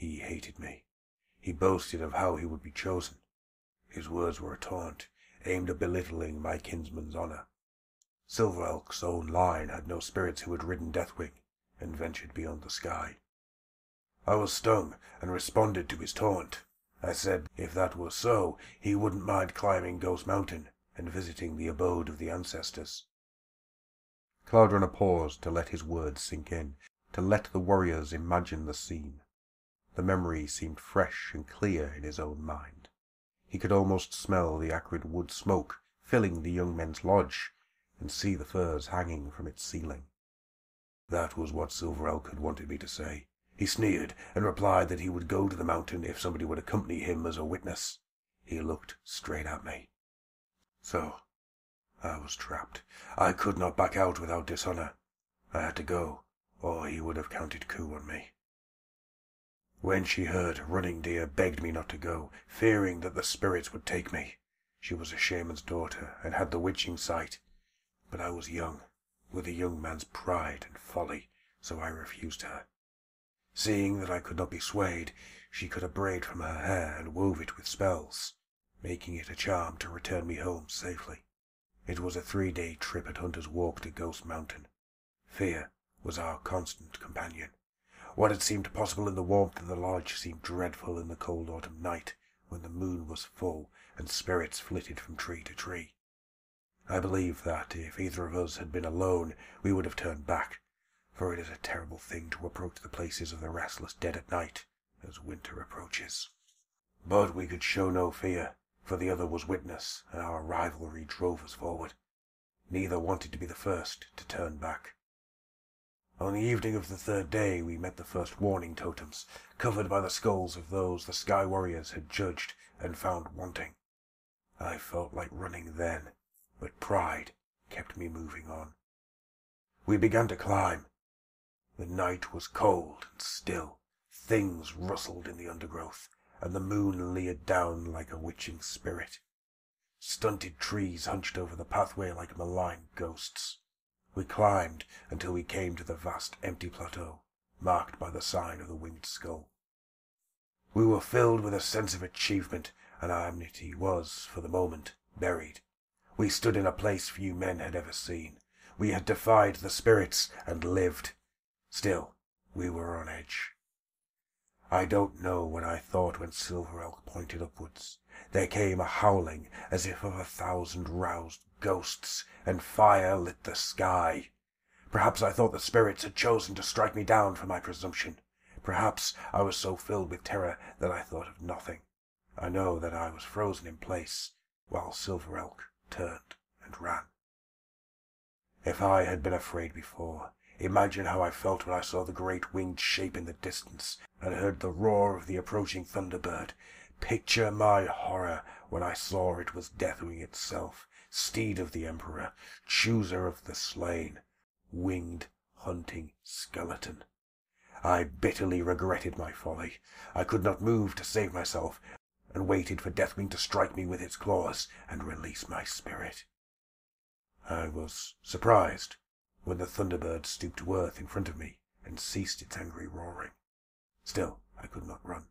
he hated me. He boasted of how he would be chosen. His words were a taunt, aimed at belittling my kinsman's honor. Silver Elk's own line had no spirits who had ridden Deathwing and ventured beyond the sky. I was stung and responded to his taunt. I said if that were so, he wouldn't mind climbing Ghost Mountain and visiting the abode of the ancestors. Cloudrunner paused to let his words sink in, to let the warriors imagine the scene. The memory seemed fresh and clear in his own mind. He could almost smell the acrid wood smoke filling the young men's lodge and see the furs hanging from its ceiling. That was what Silver Elk had wanted me to say. He sneered and replied that he would go to the mountain if somebody would accompany him as a witness. He looked straight at me. So, I was trapped. I could not back out without dishonor. I had to go, or he would have counted coup on me. When she heard, Running Deer begged me not to go, fearing that the spirits would take me. She was a shaman's daughter and had the witching sight, but I was young, with a young man's pride and folly, so I refused her. Seeing that I could not be swayed, she cut a braid from her hair and wove it with spells, making it a charm to return me home safely. It was a three-day trip at Hunter's Walk to Ghost Mountain. Fear was our constant companion. What had seemed possible in the warmth of the lodge seemed dreadful in the cold autumn night, when the moon was full and spirits flitted from tree to tree. I believe that if either of us had been alone, we would have turned back, for it is a terrible thing to approach the places of the restless dead at night, as winter approaches. But we could show no fear, for the other was witness, and our rivalry drove us forward. Neither wanted to be the first to turn back. On the evening of the third day, we met the first warning totems, covered by the skulls of those the Sky Warriors had judged and found wanting. I felt like running then, but pride kept me moving on. We began to climb. The night was cold and still. Things rustled in the undergrowth, and the moon leered down like a witching spirit. Stunted trees hunched over the pathway like malign ghosts. We climbed until we came to the vast empty plateau, marked by the sign of the winged skull. We were filled with a sense of achievement, and our enmity was, for the moment, buried. We stood in a place few men had ever seen. We had defied the spirits and lived. Still, we were on edge. I don't know what I thought when Silver Elk pointed upwards. There came a howling as if of a thousand roused ghosts, and fire lit the sky. Perhaps I thought the spirits had chosen to strike me down for my presumption. Perhaps I was so filled with terror that I thought of nothing. I know that I was frozen in place, while Silver Elk turned and ran. If I had been afraid before, imagine how I felt when I saw the great winged shape in the distance, and heard the roar of the approaching thunderbird. Picture my horror when I saw it was Deathwing itself, steed of the Emperor, chooser of the slain, winged hunting skeleton. I bitterly regretted my folly. I could not move to save myself, and waited for Deathwing to strike me with its claws and release my spirit. I was surprised when the thunderbird stooped to earth in front of me and ceased its angry roaring. Still, I could not run.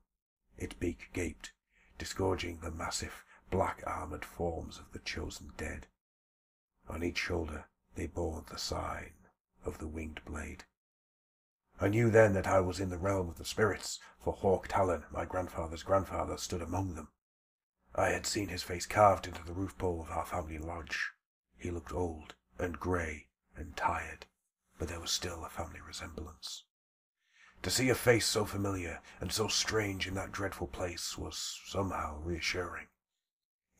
Its beak gaped, disgorging the massive, black-armored forms of the chosen dead. On each shoulder they bore the sign of the winged blade. I knew then that I was in the realm of the spirits, for Hawk Talon, my grandfather's grandfather, stood among them. I had seen his face carved into the roof pole of our family lodge. He looked old and grey and tired, but there was still a family resemblance. To see a face so familiar and so strange in that dreadful place was somehow reassuring.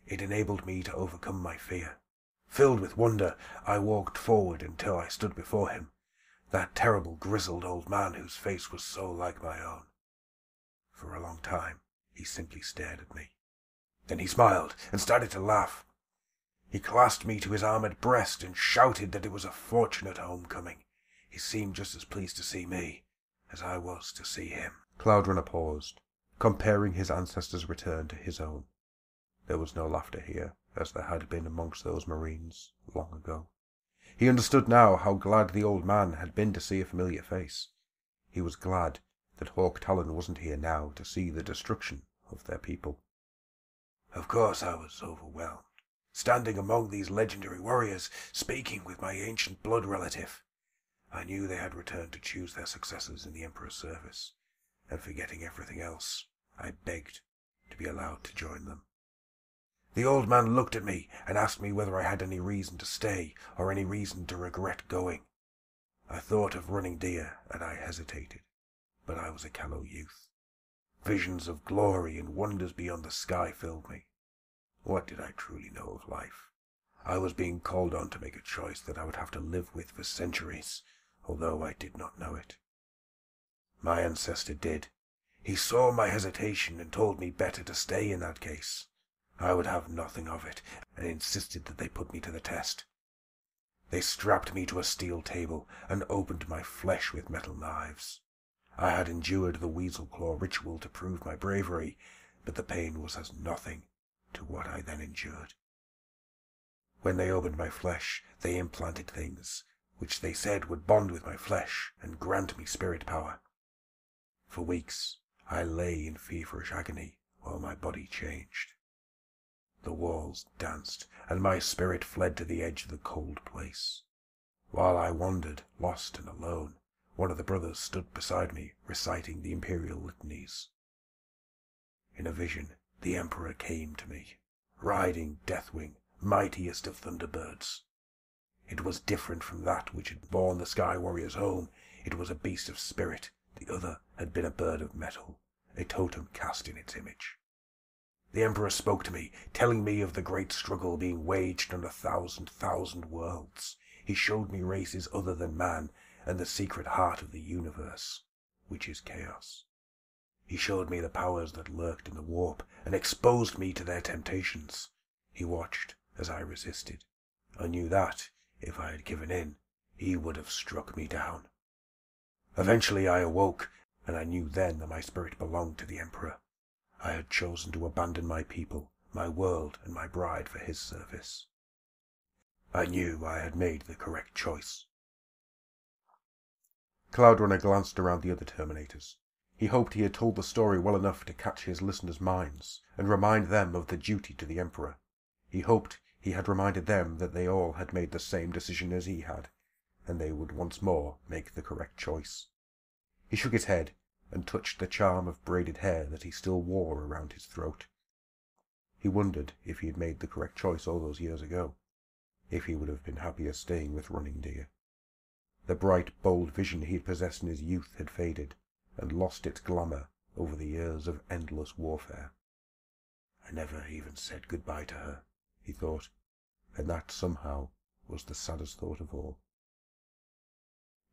It enabled me to overcome my fear. Filled with wonder, I walked forward until I stood before him, that terrible grizzled old man whose face was so like my own. For a long time, he simply stared at me. Then he smiled and started to laugh. He clasped me to his armored breast and shouted that it was a fortunate homecoming. He seemed just as pleased to see me as I was to see him. Cloudrunner paused, comparing his ancestor's return to his own. There was no laughter here, as there had been amongst those marines long ago. He understood now how glad the old man had been to see a familiar face. He was glad that Hawk Talon wasn't here now to see the destruction of their people. Of course I was overwhelmed, standing among these legendary warriors, speaking with my ancient blood relative. I knew they had returned to choose their successors in the Emperor's service, and forgetting everything else, I begged to be allowed to join them. The old man looked at me and asked me whether I had any reason to stay or any reason to regret going. I thought of running deer, and I hesitated, but I was a callow youth. Visions of glory and wonders beyond the sky filled me. What did I truly know of life? I was being called on to make a choice that I would have to live with for centuries, although I did not know it. My ancestor did. He saw my hesitation and told me better to stay in that case. I would have nothing of it, and insisted that they put me to the test. They strapped me to a steel table and opened my flesh with metal knives. I had endured the weasel claw ritual to prove my bravery, but the pain was as nothing to what I then endured. When they opened my flesh, they implanted things which they said would bond with my flesh and grant me spirit power. For weeks I lay in feverish agony while my body changed. The walls danced, and my spirit fled to the edge of the cold place. While I wandered, lost and alone, one of the brothers stood beside me, reciting the imperial litanies. In a vision, the Emperor came to me, riding Deathwing, mightiest of thunderbirds. It was different from that which had borne the Sky Warriors home. It was a beast of spirit, the other had been a bird of metal, a totem cast in its image. The Emperor spoke to me, telling me of the great struggle being waged on a thousand thousand worlds. He showed me races other than man and the secret heart of the universe, which is chaos. He showed me the powers that lurked in the warp and exposed me to their temptations. He watched as I resisted. I knew that, if I had given in, he would have struck me down. Eventually I awoke, and I knew then that my spirit belonged to the Emperor. I had chosen to abandon my people, my world, and my bride for his service. I knew I had made the correct choice. Cloudrunner glanced around the other Terminators. He hoped he had told the story well enough to catch his listeners' minds and remind them of the duty to the Emperor. He hoped he had reminded them that they all had made the same decision as he had, and they would once more make the correct choice. He shook his head and touched the charm of braided hair that he still wore around his throat. He wondered if he had made the correct choice all those years ago, if he would have been happier staying with Running Deer. The bright, bold vision he had possessed in his youth had faded and lost its glamour over the years of endless warfare. I never even said goodbye to her, he thought, and that somehow was the saddest thought of all.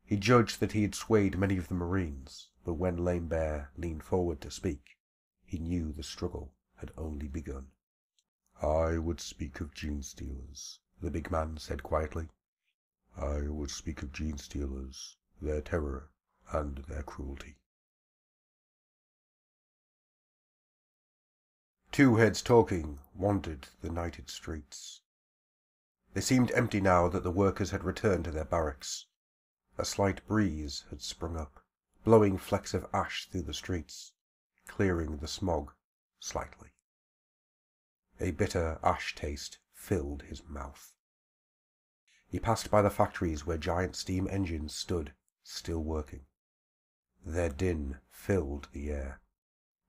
He judged that he had swayed many of the Marines, but when Lame Bear leaned forward to speak, he knew the struggle had only begun. I would speak of gene stealers, the big man said quietly. I would speak of gene stealers, their terror, and their cruelty. Two heads talking wandered the nighted streets. They seemed empty now that the workers had returned to their barracks. A slight breeze had sprung up, blowing flecks of ash through the streets, clearing the smog slightly. A bitter ash taste filled his mouth. He passed by the factories where giant steam engines stood, still working. Their din filled the air.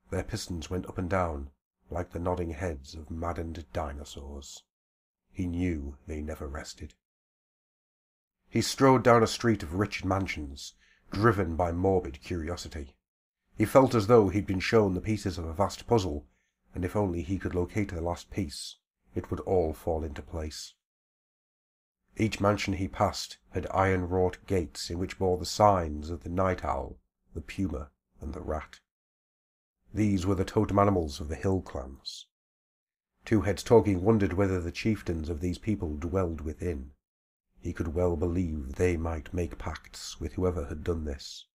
Their pistons went up and down like the nodding heads of maddened dinosaurs. He knew they never rested. He strode down a street of rich mansions, driven by morbid curiosity. He felt as though he'd been shown the pieces of a vast puzzle, and if only he could locate the last piece, it would all fall into place. Each mansion he passed had iron-wrought gates in which bore the signs of the night owl, the puma, and the rat. These were the totem animals of the hill clans. Two Heads Talking wondered whether the chieftains of these people dwelled within. He could well believe they might make pacts with whoever had done this.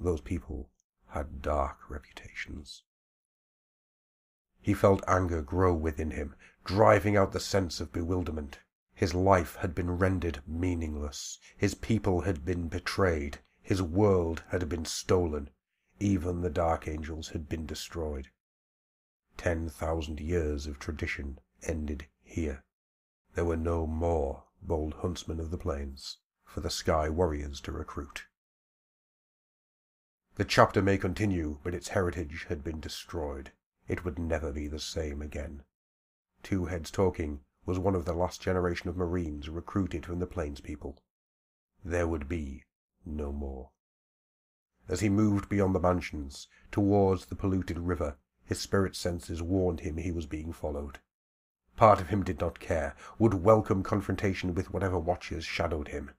Those people had dark reputations. He felt anger grow within him, driving out the sense of bewilderment. His life had been rendered meaningless. His people had been betrayed. His world had been stolen. Even the Dark Angels had been destroyed. Ten thousand years of tradition ended here. There were no more bold huntsmen of the plains for the Sky Warriors to recruit. The chapter may continue, but its heritage had been destroyed. It would never be the same again. Two Heads Talking was one of the last generation of Marines recruited from the Plains people. There would be no more. As he moved beyond the mansions, towards the polluted river, his spirit senses warned him he was being followed. Part of him did not care, would welcome confrontation with whatever watchers shadowed him.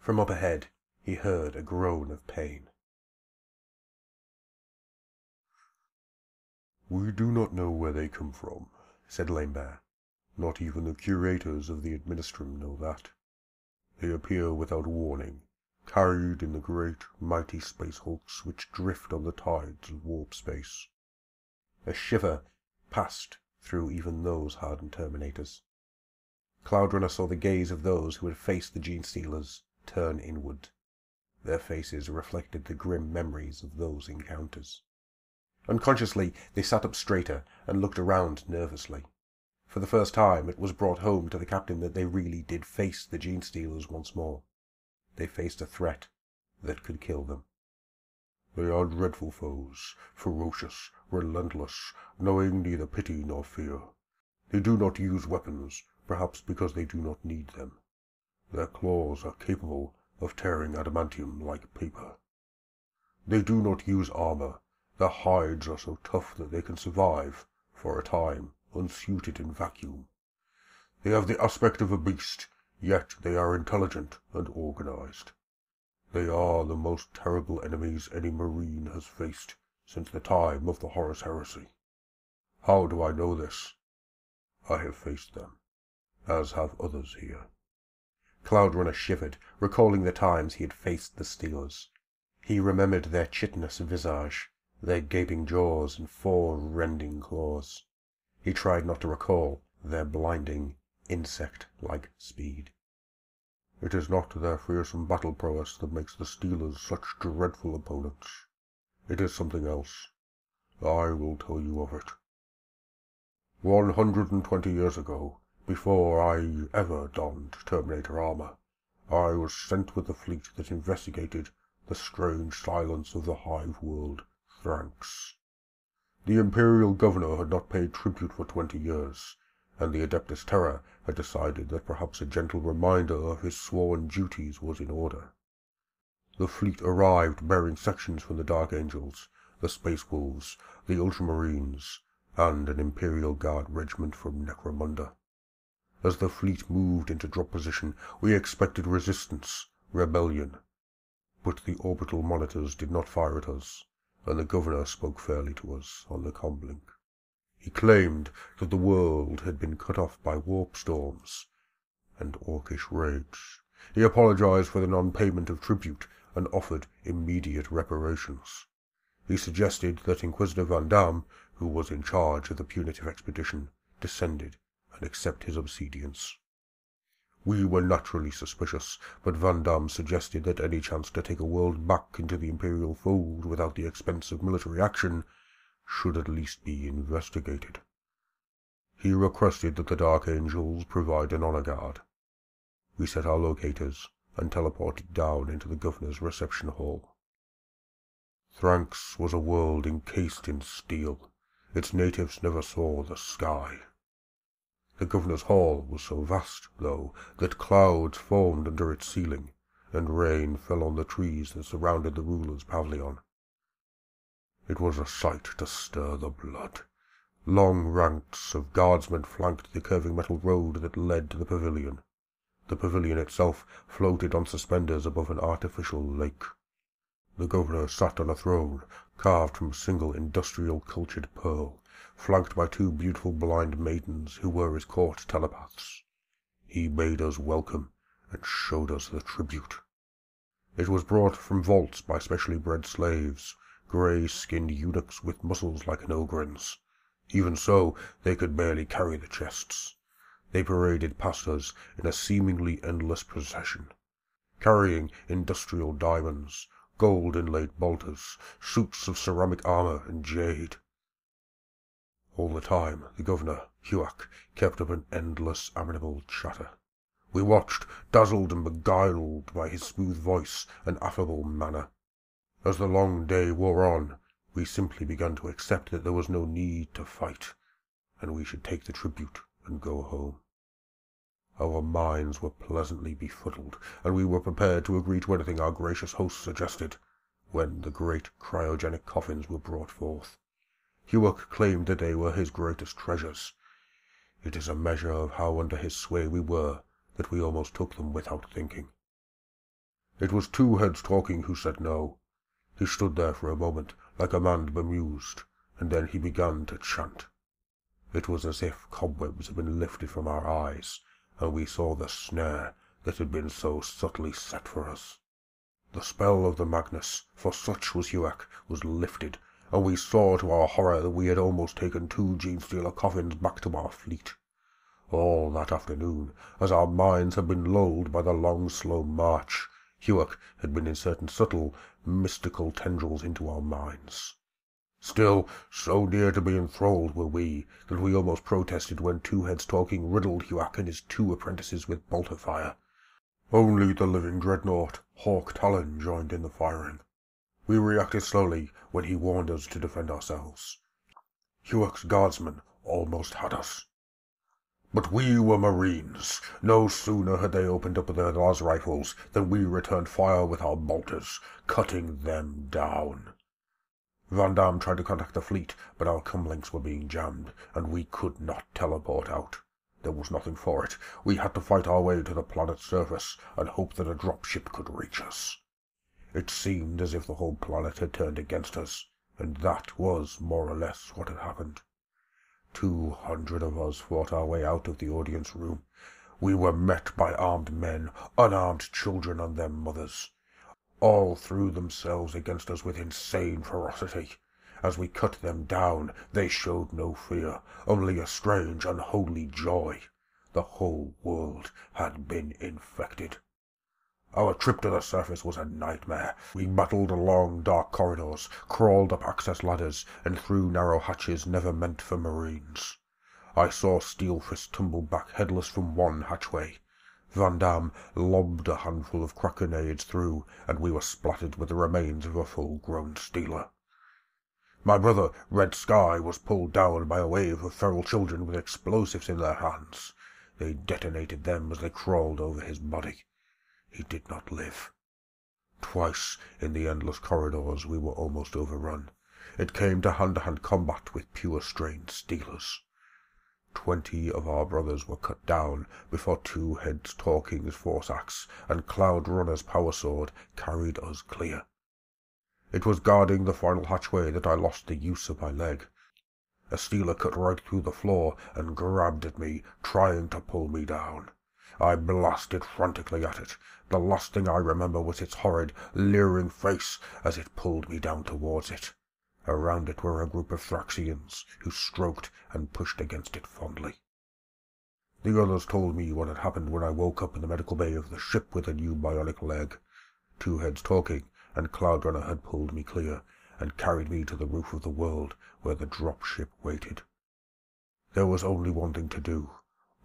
From up ahead, he heard a groan of pain. We do not know where they come from, said Lame Bear. Not even the curators of the Administrum know that. They appear without warning, carried in the great, mighty space hulks which drift on the tides of warp space. A shiver passed through even those hardened Terminators. Cloudrunner saw the gaze of those who had faced the Gene Stealers turn inward. Their faces reflected the grim memories of those encounters. Unconsciously, they sat up straighter and looked around nervously. For the first time, it was brought home to the captain that they really did face the Gene Stealers once more they faced a threat that could kill them. They are dreadful foes, ferocious, relentless, knowing neither pity nor fear. They do not use weapons, perhaps because they do not need them. Their claws are capable of tearing adamantium like paper. They do not use armor. Their hides are so tough that they can survive, for a time, unsuited in vacuum. They have the aspect of a beast, yet they are intelligent and organized. They are the most terrible enemies any marine has faced since the time of the Horus Heresy. How do I know this? I have faced them, as have others here. Cloudrunner shivered, recalling the times he had faced the Stealers. He remembered their chitinous visage, their gaping jaws and four rending claws. He tried not to recall their blinding, insect-like speed. It is not their fearsome battle prowess that makes the Stealers such dreadful opponents. It is something else. I will tell you of it. One hundred and twenty years ago, before I ever donned Terminator armor, I was sent with the fleet that investigated the strange silence of the hive world, Thranks. The Imperial Governor had not paid tribute for twenty years, and the Adeptus Terra had decided that perhaps a gentle reminder of his sworn duties was in order. The fleet arrived bearing sections from the Dark Angels, the Space Wolves, the Ultramarines, and an Imperial Guard regiment from Necromunda. As the fleet moved into drop position, we expected resistance, rebellion. But the orbital monitors did not fire at us, and the governor spoke fairly to us on the comlink. He claimed that the world had been cut off by warp storms and orcish raids. He apologized for the non-payment of tribute and offered immediate reparations. He suggested that Inquisitor Van Dam, who was in charge of the punitive expedition, descended and accept his obedience. We were naturally suspicious, but Van Dam suggested that any chance to take a world back into the Imperial fold without the expense of military action should at least be investigated. He requested that the Dark Angels provide an honor guard. We set our locators and teleported down into the governor's reception hall. Thranks was a world encased in steel. Its natives never saw the sky. The governor's hall was so vast, though, that clouds formed under its ceiling, and rain fell on the trees that surrounded the ruler's pavilion. It was a sight to stir the blood. Long ranks of guardsmen flanked the curving metal road that led to the pavilion. The pavilion itself floated on suspenders above an artificial lake. The governor sat on a throne carved from a single industrial cultured pearl, flanked by two beautiful blind maidens who were his court telepaths. He bade us welcome and showed us the tribute. It was brought from vaults by specially bred slaves, grey-skinned eunuchs with muscles like an ogryn's. Even so, they could barely carry the chests. They paraded past us in a seemingly endless procession, carrying industrial diamonds, gold-inlaid bolters, suits of ceramic armor and jade. All the time, the governor, Huak, kept up an endless, amenable chatter. We watched, dazzled and beguiled by his smooth voice and affable manner. As the long day wore on, we simply began to accept that there was no need to fight, and we should take the tribute and go home. Our minds were pleasantly befuddled, and we were prepared to agree to anything our gracious host suggested, when the great cryogenic coffins were brought forth. Huak claimed that they were his greatest treasures. It is a measure of how under his sway we were that we almost took them without thinking. It was two heads talking who said no. He stood there for a moment, like a man bemused, and then he began to chant. It was as if cobwebs had been lifted from our eyes, and we saw the snare that had been so subtly set for us. The spell of the Magus, for such was Huak, was lifted, and we saw to our horror that we had almost taken two Genestealer coffins back to our fleet. All that afternoon, as our minds had been lulled by the long, slow march, Huak had been inserting certain subtle, mystical tendrils into our minds. Still, so near to being enthralled were we that we almost protested when Two Heads Talking riddled Huak and his two apprentices with bolter fire. Only the living dreadnought, Hawk Talon, joined in the firing. We reacted slowly when he warned us to defend ourselves. Huak's guardsmen almost had us. But we were Marines. No sooner had they opened up their las rifles than we returned fire with our bolters, cutting them down. Vandamme tried to contact the fleet, but our comlinks were being jammed, and we could not teleport out. There was nothing for it. We had to fight our way to the planet's surface and hope that a dropship could reach us. It seemed as if the whole planet had turned against us, and that was more or less what had happened. Two hundred of us fought our way out of the audience room. We were met by armed men, unarmed children and their mothers. All threw themselves against us with insane ferocity. As we cut them down, they showed no fear, only a strange, unholy joy. The whole world had been infected. Our trip to the surface was a nightmare. We battled along dark corridors, crawled up access ladders, and through narrow hatches never meant for marines. I saw Steelfist tumble back headless from one hatchway. Vandamme lobbed a handful of crack through, and we were splattered with the remains of a full-grown Stealer. My brother, Red Sky, was pulled down by a wave of feral children with explosives in their hands. They detonated them as they crawled over his body. He did not live. Twice in the endless corridors we were almost overrun. It came to hand-to-hand combat with pure-strained Stealers. Twenty of our brothers were cut down before Two Heads Talking's force axe and Cloud Runner's power sword carried us clear. It was guarding the final hatchway that I lost the use of my leg. A stealer cut right through the floor and grabbed at me, trying to pull me down. I blasted frantically at it. The last thing I remember was its horrid, leering face as it pulled me down towards it. Around it were a group of Thraxians, who stroked and pushed against it fondly. The others told me what had happened when I woke up in the medical bay of the ship with a new bionic leg. Two heads talking, and Cloud Runner had pulled me clear and carried me to the roof of the world where the drop ship waited. There was only one thing to do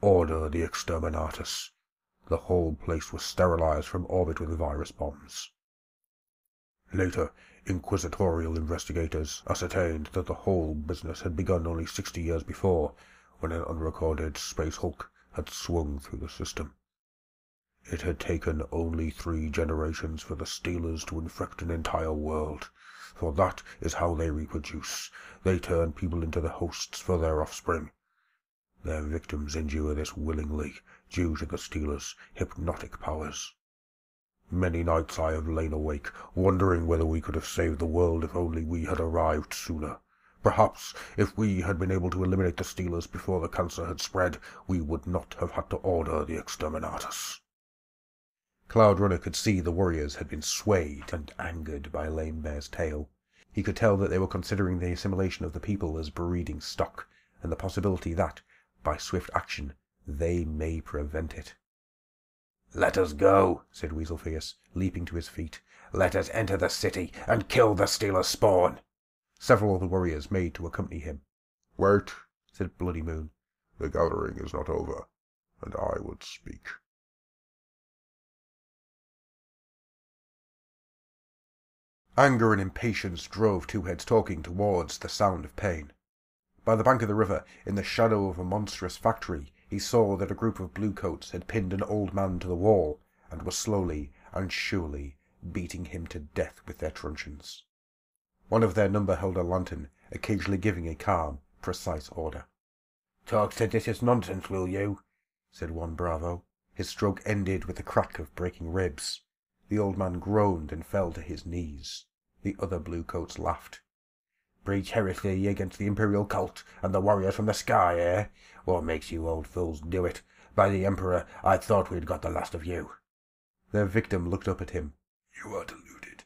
Order the exterminatus. The whole place was sterilized from orbit with virus bombs. Later, inquisitorial investigators ascertained that the whole business had begun only sixty years before, when an unrecorded space hulk had swung through the system. It had taken only three generations for the Stealers to infect an entire world, for that is how they reproduce. They turn people into the hosts for their offspring, their victims endure this willingly, due to the Stealers' hypnotic powers. Many nights I have lain awake, wondering whether we could have saved the world if only we had arrived sooner. Perhaps, if we had been able to eliminate the Stealers before the cancer had spread, we would not have had to order the exterminatus. Cloud Runner could see the warriors had been swayed and angered by Lame Bear's tale. He could tell that they were considering the assimilation of the people as breeding stock, and the possibility that, by swift action, they may prevent it. Let us go, said Weasel Fierce, leaping to his feet. Let us enter the city and kill the Stealer spawn. Several of the warriors made to accompany him. Wait, said Bloody Moon. The gathering is not over, and I would speak. Anger and impatience drove Two Heads Talking towards the sound of pain. By the bank of the river, in the shadow of a monstrous factory, he saw that a group of bluecoats had pinned an old man to the wall, and were slowly and surely beating him to death with their truncheons. One of their number held a lantern, occasionally giving a calm, precise order. Talk seditious nonsense, will you? said one bravo. His stroke ended with the crack of breaking ribs. The old man groaned and fell to his knees. The other bluecoats laughed. Preach heresy against the imperial cult and the warriors from the sky, eh? What makes you old fools do it? By the Emperor, I thought we'd got the last of you. Their victim looked up at him. You are deluded.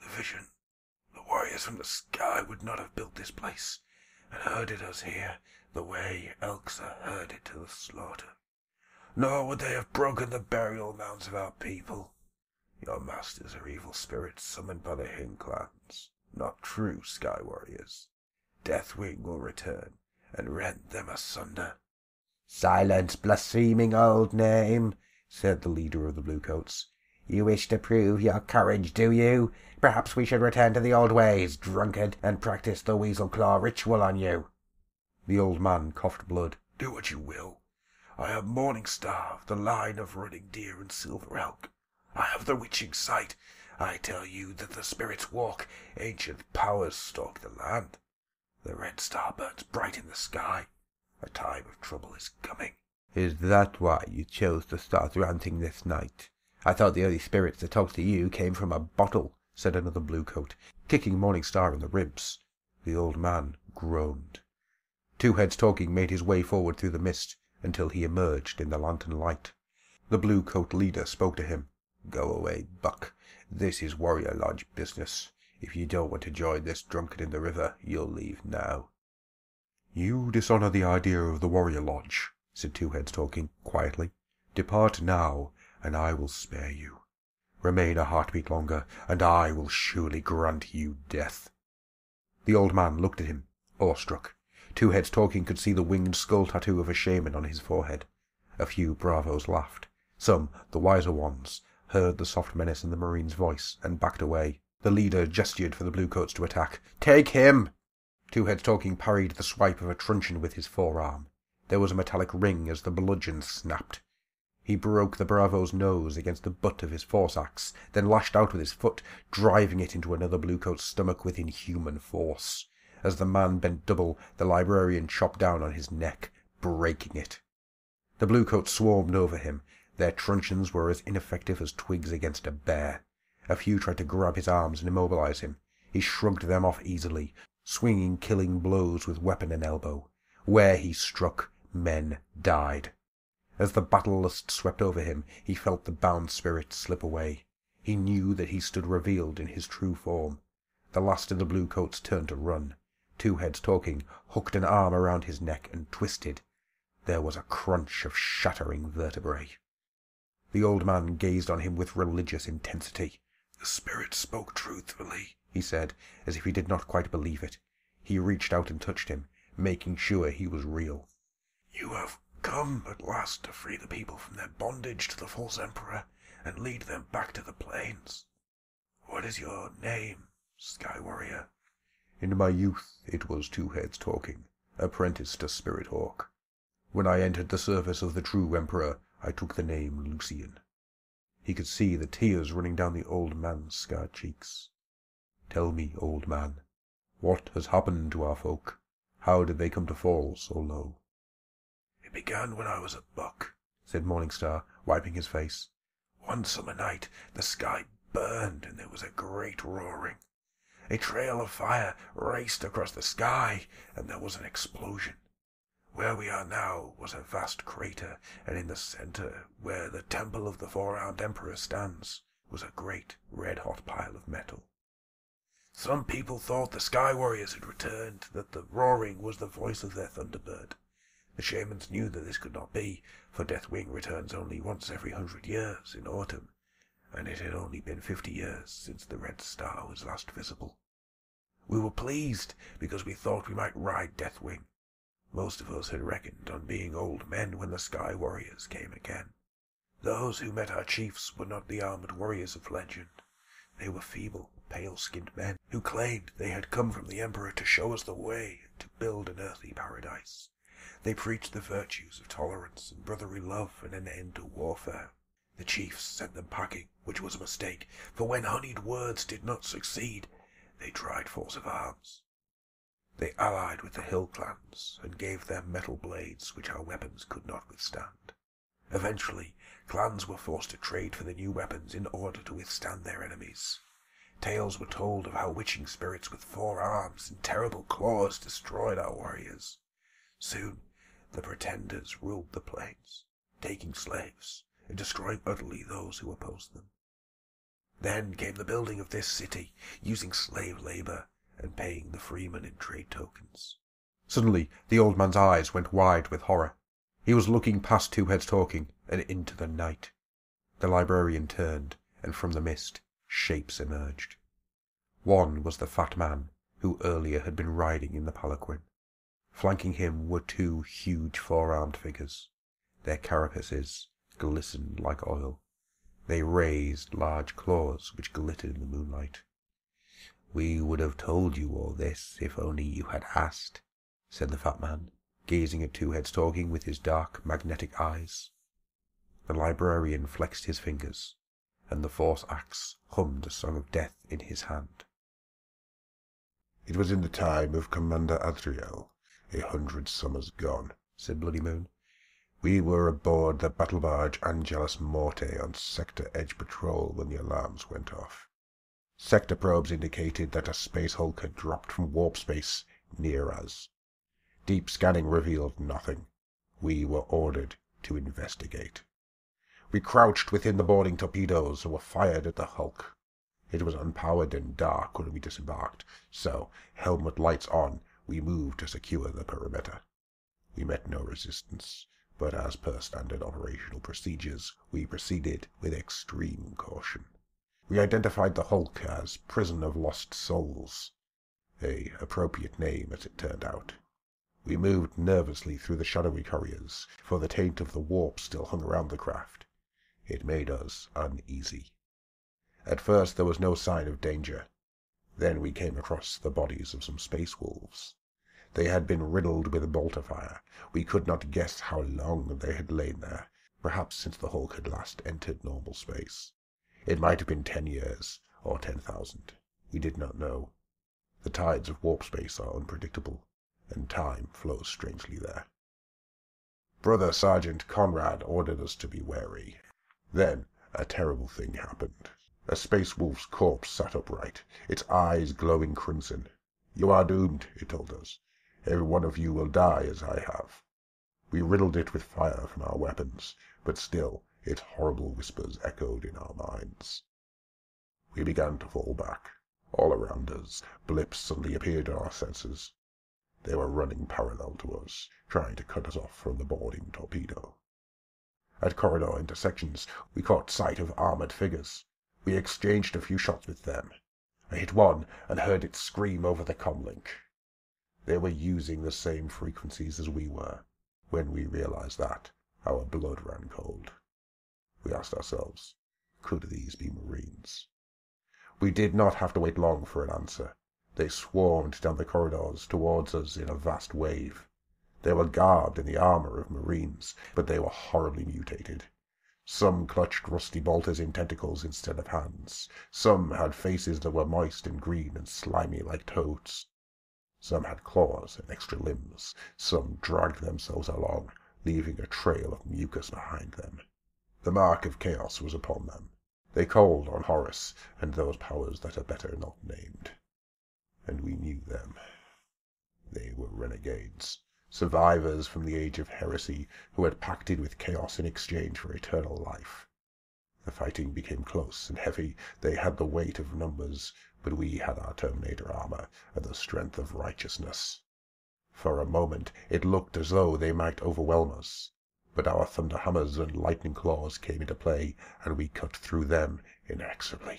The vision, the warriors from the sky would not have built this place and herded us here the way elks are herded to the slaughter. Nor would they have broken the burial mounds of our people. Your masters are evil spirits summoned by the hill clans not true sky warriors. Deathwing will return and rend them asunder. Silence, blaspheming old name, said the leader of the Bluecoats. You wish to prove your courage, do you? Perhaps we should return to the old ways, drunkard, and practice the weasel claw ritual on you. The old man coughed blood. Do what you will. I have Morning Star the line of running deer and silver elk. I have the witching sight. I tell you that the spirits walk, ancient powers stalk the land. The red star burns bright in the sky. A time of trouble is coming. Is that why you chose to start ranting this night? I thought the only spirits that talked to you came from a bottle, said another bluecoat, kicking Morning Star in the ribs. The old man groaned. Two Heads Talking made his way forward through the mist until he emerged in the lantern light. The bluecoat leader spoke to him. Go away, Buck. This is Warrior Lodge business. If you don't want to join this drunkard in the river, you'll leave now. You dishonor the idea of the Warrior Lodge, said Two Heads Talking quietly. Depart now, and I will spare you. Remain a heartbeat longer, and I will surely grant you death. The old man looked at him, awestruck. Two Heads Talking could see the winged skull tattoo of a shaman on his forehead. A few bravos laughed. Some, the wiser ones, heard the soft menace in the marine's voice and backed away. The leader gestured for the bluecoats to attack. Take him! Two Heads Talking parried the swipe of a truncheon with his forearm. There was a metallic ring as the bludgeon snapped. He broke the bravo's nose against the butt of his force axe, then lashed out with his foot, driving it into another bluecoat's stomach with inhuman force. As the man bent double, the librarian chopped down on his neck, breaking it. The bluecoats swarmed over him. Their truncheons were as ineffective as twigs against a bear. A few tried to grab his arms and immobilize him. He shrugged them off easily, swinging killing blows with weapon and elbow. Where he struck, men died. As the battle lust swept over him, he felt the bound spirit slip away. He knew that he stood revealed in his true form. The last of the bluecoats turned to run. Two Heads Talking hooked an arm around his neck and twisted. There was a crunch of shattering vertebrae. The old man gazed on him with religious intensity. The spirit spoke truthfully, he said, as if he did not quite believe it. He reached out and touched him, making sure he was real. You have come at last to free the people from their bondage to the false emperor and lead them back to the plains. What is your name, Sky Warrior? In my youth it was Two Heads Talking, apprentice to Spirit Hawk. When I entered the service of the true emperor, I took the name Lucian. He could see the tears running down the old man's scarred cheeks. Tell me, old man, what has happened to our folk? How did they come to fall so low? It began when I was a buck, said Morning Star, wiping his face. One summer night the sky burned and there was a great roaring. A trail of fire raced across the sky and there was an explosion. Where we are now was a vast crater, and in the center, where the temple of the four-armed emperor stands, was a great red-hot pile of metal. Some people thought the Sky Warriors had returned, that the roaring was the voice of their Thunderbird. The shamans knew that this could not be, for Deathwing returns only once every hundred years, in autumn, and it had only been fifty years since the Red Star was last visible. We were pleased, because we thought we might ride Deathwing, most of us had reckoned on being old men when the Sky Warriors came again. Those who met our chiefs were not the armored warriors of legend. They were feeble, pale-skinned men who claimed they had come from the Emperor to show us the way to build an earthly paradise. They preached the virtues of tolerance and brotherly love and an end to warfare. The chiefs sent them packing, which was a mistake, for when honeyed words did not succeed, they tried force of arms. They allied with the hill clans and gave them metal blades which our weapons could not withstand. Eventually, clans were forced to trade for the new weapons in order to withstand their enemies. Tales were told of how witching spirits with four arms and terrible claws destroyed our warriors. Soon, the pretenders ruled the plains, taking slaves and destroying utterly those who opposed them. Then came the building of this city, using slave labor and paying the freemen in trade tokens. Suddenly, the old man's eyes went wide with horror. He was looking past Two Heads Talking and into the night. The librarian turned, and from the mist, shapes emerged. One was the fat man who earlier had been riding in the palanquin. Flanking him were two huge four-armed figures. Their carapaces glistened like oil. They raised large claws which glittered in the moonlight. We would have told you all this if only you had asked, said the fat man. gazing at Two Heads Talking with his dark, magnetic eyes. The librarian flexed his fingers, and the force axe hummed a song of death in his hand. It was in the time of Commander Adriel, a hundred summers gone, said Bloody Moon. We were aboard the battle barge Angelus Morte on Sector Edge Patrol when the alarms went off. Sector probes indicated that a space hulk had dropped from warp space near us. Deep scanning revealed nothing. We were ordered to investigate. We crouched within the boarding torpedoes and were fired at the hulk. It was unpowered and dark when we disembarked, so, helmet lights on, we moved to secure the perimeter. We met no resistance, but as per standard operational procedures, we proceeded with extreme caution. We identified the hulk as Prison of Lost Souls, a appropriate name as it turned out. We moved nervously through the shadowy corridors, for the taint of the warp still hung around the craft. It made us uneasy. At first there was no sign of danger. Then we came across the bodies of some space wolves. They had been riddled with bolter fire. We could not guess how long they had lain there, perhaps since the hulk had last entered normal space. It might have been ten years, or ten thousand. We did not know. The tides of warp space are unpredictable, and time flows strangely there. Brother Sergeant Conrad ordered us to be wary. Then a terrible thing happened. A space wolf's corpse sat upright, its eyes glowing crimson. You are doomed, it told us. Every one of you will die as I have. We riddled it with fire from our weapons, but still its horrible whispers echoed in our minds. We began to fall back. All around us, blips suddenly appeared on our senses. They were running parallel to us, trying to cut us off from the boarding torpedo. At corridor intersections, we caught sight of armored figures. We exchanged a few shots with them. I hit one and heard it scream over the comlink. They were using the same frequencies as we were. When we realized that, our blood ran cold. We asked ourselves, could these be Marines? We did not have to wait long for an answer. They swarmed down the corridors towards us in a vast wave. They were garbed in the armor of Marines, but they were horribly mutated. Some clutched rusty bolters in tentacles instead of hands. Some had faces that were moist and green and slimy like toads. Some had claws and extra limbs. Some dragged themselves along, leaving a trail of mucus behind them. The mark of chaos was upon them. They called on Horus and those powers that are better not named. And we knew them. They were renegades survivors from the age of heresy who had pacted with chaos in exchange for eternal life. The fighting became close and heavy. They had the weight of numbers, but we had our Terminator armor and the strength of righteousness. For a moment it looked as though they might overwhelm us, but our thunder hammers and lightning claws came into play, and we cut through them inexorably.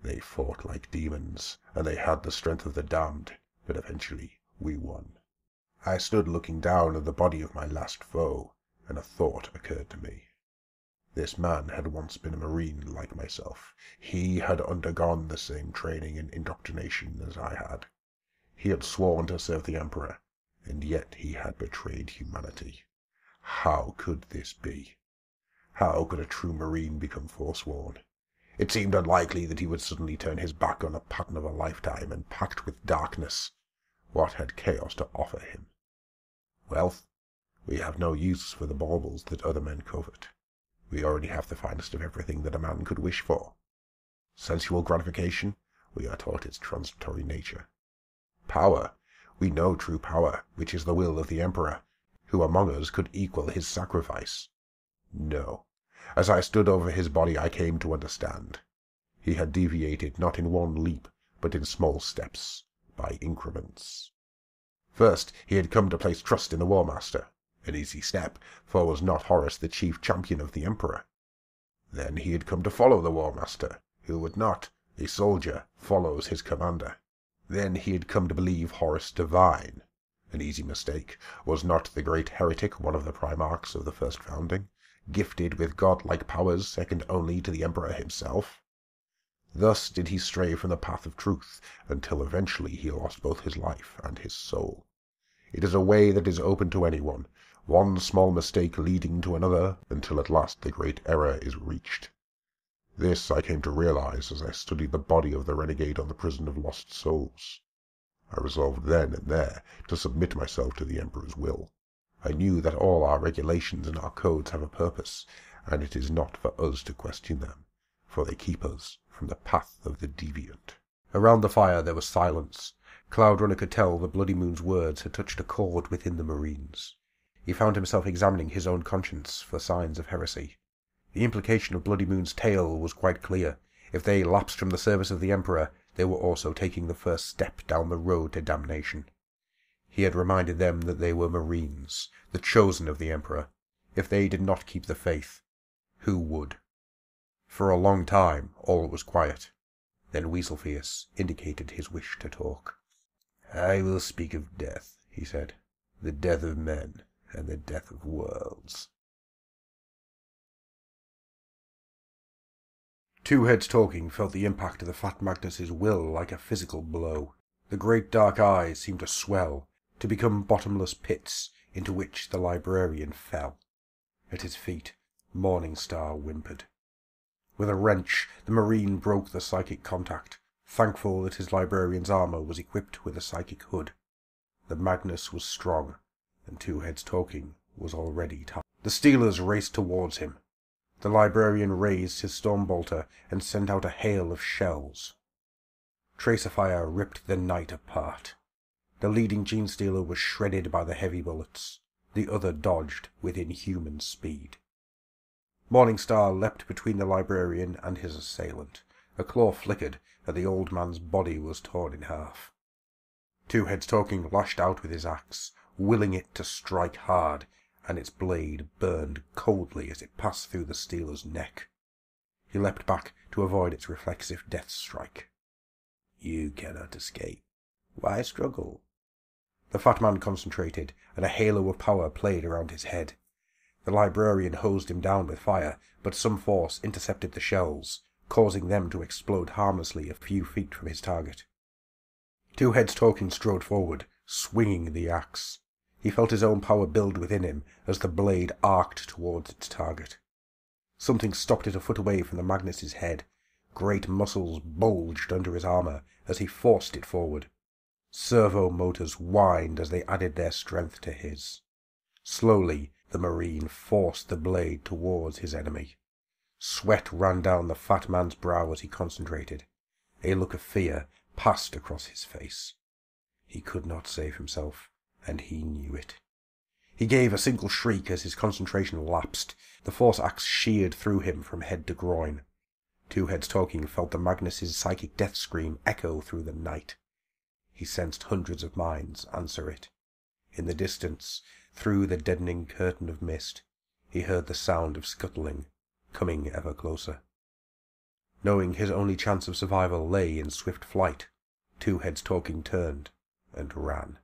They fought like demons, and they had the strength of the damned, but eventually we won. I stood looking down at the body of my last foe, and a thought occurred to me. This man had once been a Marine like myself. He had undergone the same training and indoctrination as I had. He had sworn to serve the Emperor, and yet he had betrayed humanity. How could this be? How could a true Marine become forsworn? It seemed unlikely that he would suddenly turn his back on a pattern of a lifetime and pacted with darkness. What had chaos to offer him? Wealth? We have no use for the baubles that other men covet. We already have the finest of everything that a man could wish for. Sensual gratification? We are taught its transitory nature. Power? We know true power, which is the will of the Emperor. Who among us could equal his sacrifice? No. As I stood over his body I came to understand. He had deviated not in one leap, but in small steps by increments. First, he had come to place trust in the War Master, an easy step, for was not Horus the chief champion of the Emperor? Then he had come to follow the War Master, who would not, a soldier, follows his commander. Then he had come to believe Horus divine, an easy mistake. Was not the great heretic one of the primarchs of the first founding, gifted with godlike powers second only to the Emperor himself? Thus did he stray from the path of truth, until eventually he lost both his life and his soul. It is a way that is open to anyone, one small mistake leading to another until at last the great error is reached. This I came to realize as I studied the body of the renegade on the prison of lost souls. I resolved then and there to submit myself to the Emperor's will. I knew that all our regulations and our codes have a purpose, and it is not for us to question them, for they keep us from the path of the deviant. Around the fire there was silence. Cloud Runner could tell the Bloody Moon's words had touched a chord within the Marines. He found himself examining his own conscience for signs of heresy. The implication of Bloody Moon's tale was quite clear. If they lapsed from the service of the Emperor, they were also taking the first step down the road to damnation. He had reminded them that they were Marines, the chosen of the Emperor. If they did not keep the faith, who would? For a long time all was quiet. Then Weaselfierce indicated his wish to talk. I will speak of death, he said. The death of men and the death of worlds. Two Heads Talking felt the impact of the Fat Magus's will like a physical blow. The great dark eyes seemed to swell, to become bottomless pits into which the librarian fell. At his feet, Morning Star whimpered. With a wrench, the Marine broke the psychic contact, thankful that his librarian's armor was equipped with a psychic hood. The Magnus was strong, and Two Heads Talking was already tired. The Stealers raced towards him. The librarian raised his storm bolter and sent out a hail of shells. Tracer fire ripped the night apart. The leading Genestealer was shredded by the heavy bullets. The other dodged with inhuman speed. Morningstar leapt between the librarian and his assailant. A claw flickered, and the old man's body was torn in half. Two Heads Talking lashed out with his axe, willing it to strike hard, and its blade burned coldly as it passed through the stealer's neck. He leapt back to avoid its reflexive death strike. You cannot escape. Why struggle? The fat man concentrated, and a halo of power played around his head. The librarian hosed him down with fire, but some force intercepted the shells, causing them to explode harmlessly a few feet from his target. Two Heads Talking strode forward, swinging the axe. He felt his own power build within him as the blade arced towards its target. Something stopped it a foot away from the Magus's head. Great muscles bulged under his armor as he forced it forward. Servo motors whined as they added their strength to his. Slowly, the Marine forced the blade towards his enemy. Sweat ran down the fat man's brow as he concentrated. A look of fear passed across his face. He could not save himself and he knew it. He gave a single shriek as his concentration lapsed. The force axe sheared through him from head to groin. Two Heads Talking felt the Magus's psychic death scream echo through the night. He sensed hundreds of minds answer it. In the distance, through the deadening curtain of mist, he heard the sound of scuttling, coming ever closer. Knowing his only chance of survival lay in swift flight, Two Heads Talking turned and ran.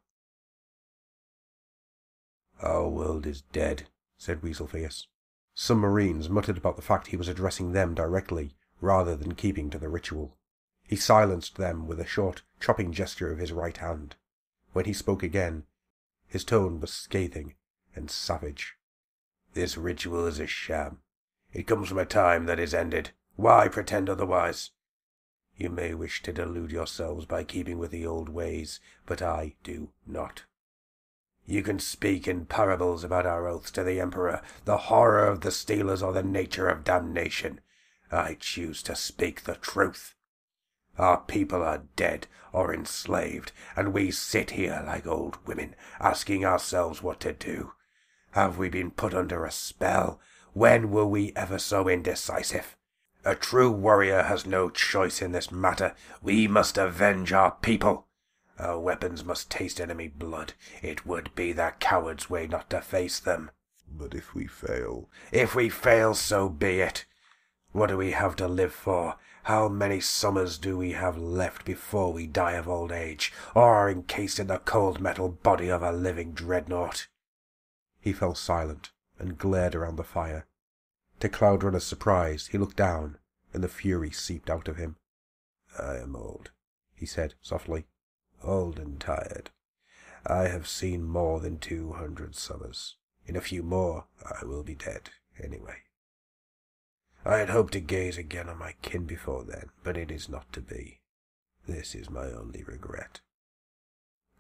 Our world is dead, said Weaselfierce. Some Marines muttered about the fact he was addressing them directly, rather than keeping to the ritual. He silenced them with a short, chopping gesture of his right hand. When he spoke again, his tone was scathing and savage. This ritual is a sham. It comes from a time that is ended. Why pretend otherwise? You may wish to delude yourselves by keeping with the old ways, but I do not. You can speak in parables about our oaths to the Emperor, the horror of the stealers, or the nature of damnation. I choose to speak the truth. Our people are dead or enslaved, and we sit here like old women, asking ourselves what to do. Have we been put under a spell? When were we ever so indecisive? A true warrior has no choice in this matter. We must avenge our people. Our weapons must taste enemy blood. It would be the coward's way not to face them. But if we fail... If we fail, so be it. What do we have to live for? How many summers do we have left before we die of old age, or are encased in the cold metal body of a living dreadnought? He fell silent and glared around the fire. To Cloudrunner's surprise, he looked down, and the fury seeped out of him. I am old, he said softly old and tired. I have seen more than two hundred summers. In a few more, I will be dead, anyway. I had hoped to gaze again on my kin before then, but it is not to be. This is my only regret.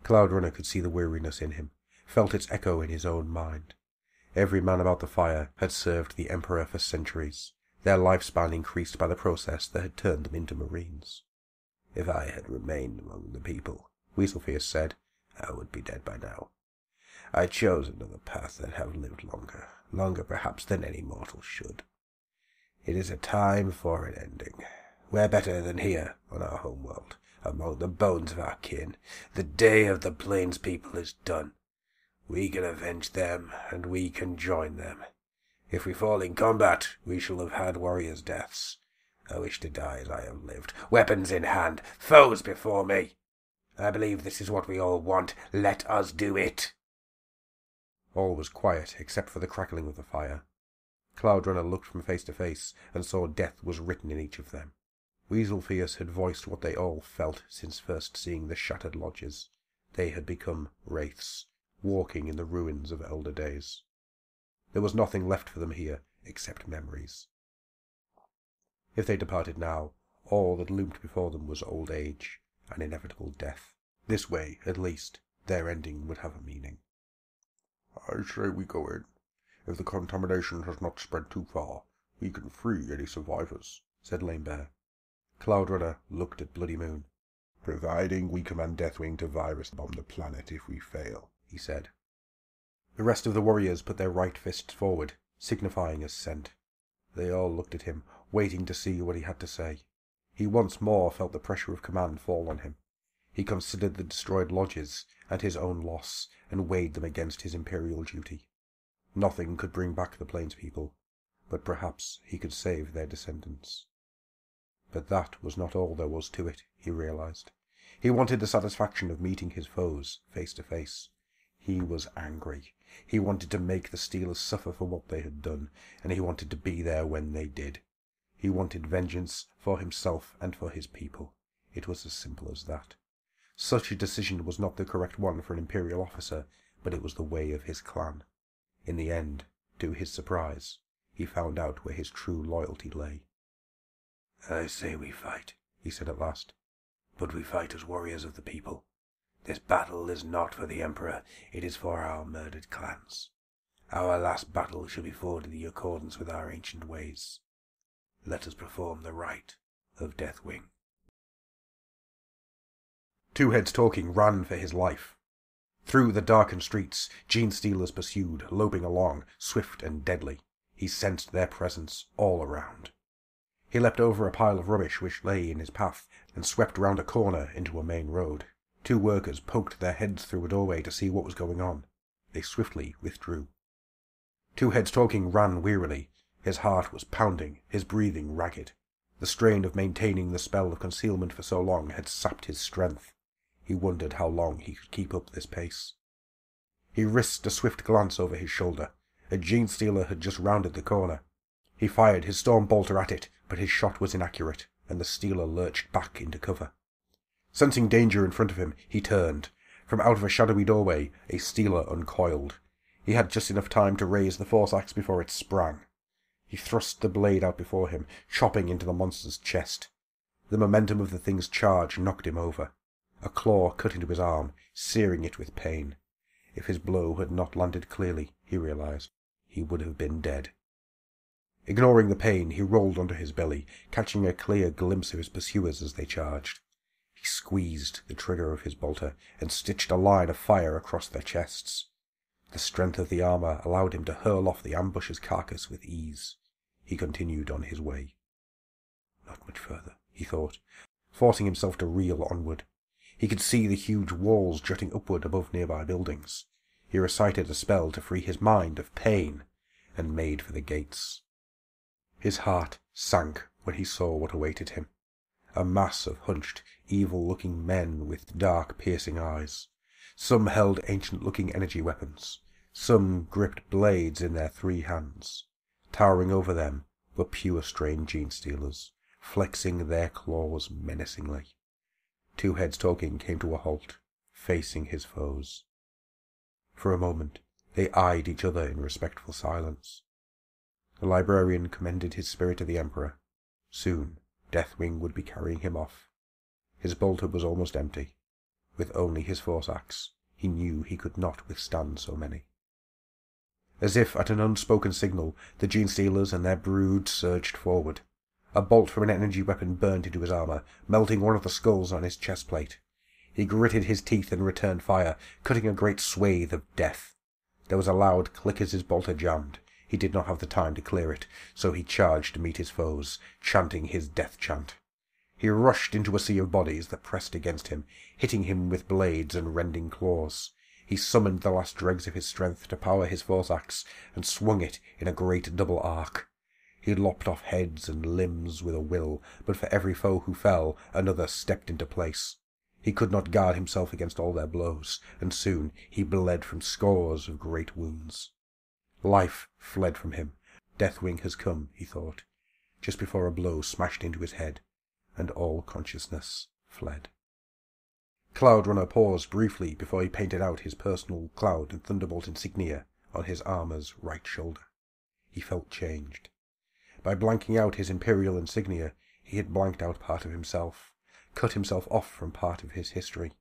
Cloud Runner could see the weariness in him, felt its echo in his own mind. Every man about the fire had served the Emperor for centuries, their lifespan increased by the process that had turned them into Marines. If I had remained among the people, Weaselfierce said, I would be dead by now. I chose another path and have lived longer, longer perhaps than any mortal should. It is a time for an ending. Where better than here, on our home world, among the bones of our kin? The day of the plains people is done. We can avenge them, and we can join them. If we fall in combat, we shall have had warriors' deaths. I wish to die as I have lived, weapons in hand, foes before me. I believe this is what we all want. Let us do it. All was quiet except for the crackling of the fire. Cloud Runner looked from face to face and saw death was written in each of them. Weasel Fierce had voiced what they all felt since first seeing the shattered lodges. They had become wraiths, walking in the ruins of elder days. There was nothing left for them here except memories. If they departed now, all that loomed before them was old age and inevitable death. This way, at least, their ending would have a meaning. I say we go in. If the contamination has not spread too far, we can free any survivors, said Lame Bear. Looked at Bloody Moon. Providing we command Deathwing to virus bomb the planet if we fail, he said. The rest of the warriors put their right fists forward, signifying assent. They all looked at him, waiting to see what he had to say. He once more felt the pressure of command fall on him. He considered the destroyed lodges and his own loss, and weighed them against his imperial duty. Nothing could bring back the plains people, but perhaps he could save their descendants. But that was not all there was to it, he realized. He wanted the satisfaction of meeting his foes face to face. He was angry. He wanted to make the Stealers suffer for what they had done, and he wanted to be there when they did. He wanted vengeance for himself and for his people. It was as simple as that. Such a decision was not the correct one for an Imperial officer, but it was the way of his clan. In the end, to his surprise, he found out where his true loyalty lay. I say we fight, he said at last, but we fight as warriors of the people. This battle is not for the Emperor, it is for our murdered clans. Our last battle shall be fought in accordance with our ancient ways. Let us perform the rite of Deathwing. Two Heads Talking ran for his life. Through the darkened streets, Gene Genestealers pursued, loping along, swift and deadly. He sensed their presence all around. He leapt over a pile of rubbish which lay in his path and swept round a corner into a main road. Two workers poked their heads through a doorway to see what was going on. They swiftly withdrew. Two Heads Talking ran wearily. His heart was pounding, his breathing ragged. The strain of maintaining the spell of concealment for so long had sapped his strength. He wondered how long he could keep up this pace. He risked a swift glance over his shoulder. A Genestealer had just rounded the corner. He fired his storm bolter at it, but his shot was inaccurate, and the stealer lurched back into cover. Sensing danger in front of him, he turned. From out of a shadowy doorway, a stealer uncoiled. He had just enough time to raise the force axe before it sprang. He thrust the blade out before him, chopping into the monster's chest. The momentum of the thing's charge knocked him over. A claw cut into his arm, searing it with pain. If his blow had not landed clearly, he realized, he would have been dead. Ignoring the pain, he rolled onto his belly, catching a clear glimpse of his pursuers as they charged. He squeezed the trigger of his bolter and stitched a line of fire across their chests. The strength of the armor allowed him to hurl off the ambusher's carcass with ease. He continued on his way. Not much further, he thought, forcing himself to reel onward. He could see the huge walls jutting upward above nearby buildings. He recited a spell to free his mind of pain and made for the gates. His heart sank when he saw what awaited him. A mass of hunched, evil-looking men with dark, piercing eyes. Some held ancient-looking energy weapons. Some gripped blades in their three hands. Towering over them were pure-strain gene stealers, flexing their claws menacingly. Two Heads Talking came to a halt, facing his foes. For a moment, they eyed each other in respectful silence. The librarian commended his spirit to the Emperor. Soon, Deathwing would be carrying him off. His bolter was almost empty. With only his force axe, he knew he could not withstand so many. As if at an unspoken signal, the gene stealers and their brood surged forward. A bolt from an energy weapon burned into his armor, melting one of the skulls on his chest plate. He gritted his teeth and returned fire, cutting a great swathe of death. There was a loud click as his bolter jammed. He did not have the time to clear it, so he charged to meet his foes, chanting his death chant. He rushed into a sea of bodies that pressed against him, hitting him with blades and rending claws. He summoned the last dregs of his strength to power his force axe, and swung it in a great double arc. He lopped off heads and limbs with a will, but for every foe who fell, another stepped into place. He could not guard himself against all their blows, and soon he bled from scores of great wounds. Life fled from him. Deathwing has come, he thought, just before a blow smashed into his head, and all consciousness fled. Cloud Runner paused briefly before he painted out his personal Cloud and Thunderbolt insignia on his armor's right shoulder. He felt changed. By blanking out his Imperial insignia, he had blanked out part of himself, cut himself off from part of his history.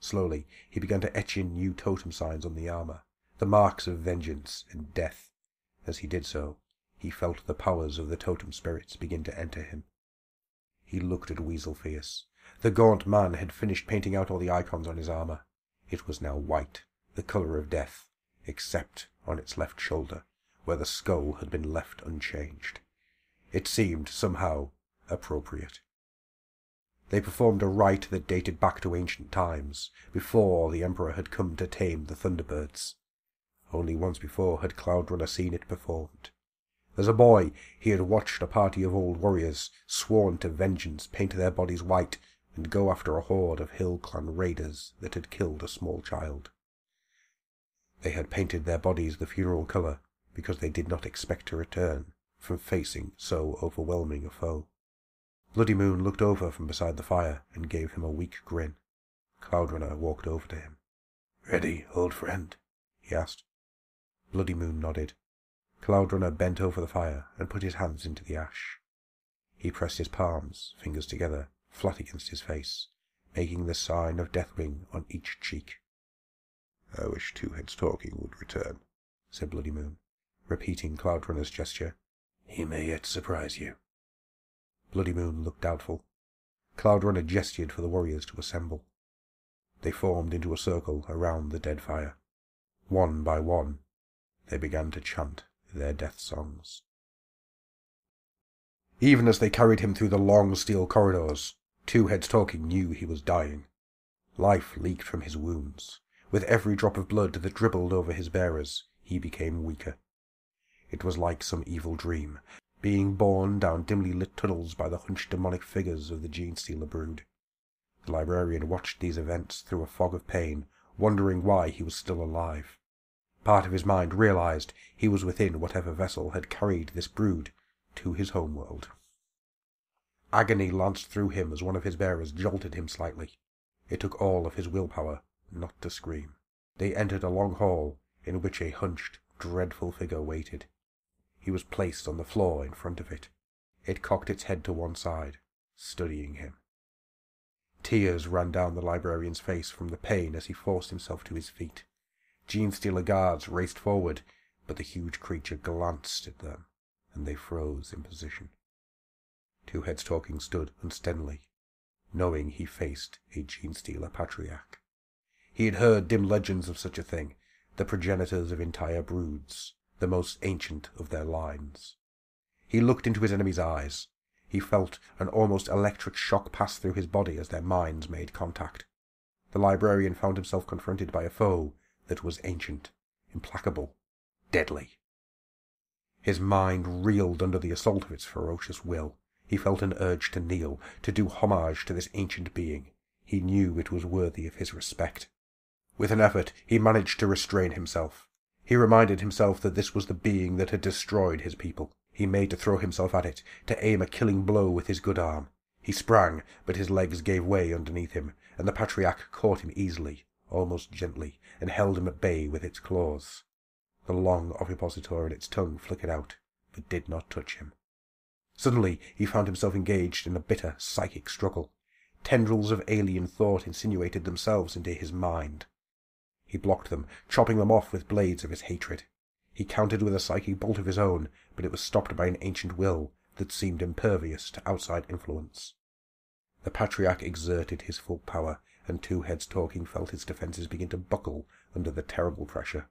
Slowly, he began to etch in new totem signs on the armor, the marks of vengeance and death. As he did so, he felt the powers of the totem spirits begin to enter him. He looked at Weasel Fierce. The gaunt man had finished painting out all the icons on his armor. It was now white, the color of death, except on its left shoulder, where the skull had been left unchanged. It seemed, somehow, appropriate. They performed a rite that dated back to ancient times, before the Emperor had come to tame the Thunderbirds. Only once before had Cloudrunner seen it performed. As a boy, he had watched a party of old warriors, sworn to vengeance, paint their bodies white and go after a horde of Hill Clan raiders that had killed a small child. They had painted their bodies the funeral color because they did not expect to return from facing so overwhelming a foe. Bloody Moon looked over from beside the fire and gave him a weak grin. Cloudrunner walked over to him. Ready, old friend? he asked. Bloody Moon nodded. Cloudrunner bent over the fire and put his hands into the ash. He pressed his palms, fingers together, flat against his face, making the sign of Deathwing on each cheek. I wish Two Heads Talking would return, said Bloody Moon, repeating Cloudrunner's gesture. He may yet surprise you. Bloody Moon looked doubtful. Cloudrunner gestured for the warriors to assemble. They formed into a circle around the dead fire. One by one, they began to chant their death songs. Even as they carried him through the long steel corridors, Two Heads Talking knew he was dying. Life leaked from his wounds. With every drop of blood that dribbled over his bearers, he became weaker. It was like some evil dream, being borne down dimly lit tunnels by the hunched demonic figures of the Genestealer brood. The librarian watched these events through a fog of pain, wondering why he was still alive. Part of his mind realized he was within whatever vessel had carried this brood to his homeworld. Agony lanced through him as one of his bearers jolted him slightly. It took all of his willpower not to scream. They entered a long hall in which a hunched, dreadful figure waited. He was placed on the floor in front of it. It cocked its head to one side, studying him. Tears ran down the librarian's face from the pain as he forced himself to his feet. Genestealer guards raced forward, but the huge creature glanced at them, and they froze in position. Two Heads Talking stood unsteadily, knowing he faced a Genestealer patriarch. He had heard dim legends of such a thing, the progenitors of entire broods, the most ancient of their lines. He looked into his enemy's eyes. He felt an almost electric shock pass through his body as their minds made contact. The librarian found himself confronted by a foe that was ancient, implacable, deadly. His mind reeled under the assault of its ferocious will. He felt an urge to kneel, to do homage to this ancient being. He knew it was worthy of his respect. With an effort, he managed to restrain himself. He reminded himself that this was the being that had destroyed his people. He made to throw himself at it, to aim a killing blow with his good arm. He sprang, but his legs gave way underneath him, and the patriarch caught him easily, almost gently, and held him at bay with its claws. The long ovipositor in its tongue flickered out, but did not touch him. Suddenly he found himself engaged in a bitter psychic struggle. Tendrils of alien thought insinuated themselves into his mind. He blocked them, chopping them off with blades of his hatred. He countered with a psychic bolt of his own, but it was stopped by an ancient will that seemed impervious to outside influence. The Patriarch exerted his full power, and Two Heads Talking felt his defenses begin to buckle under the terrible pressure.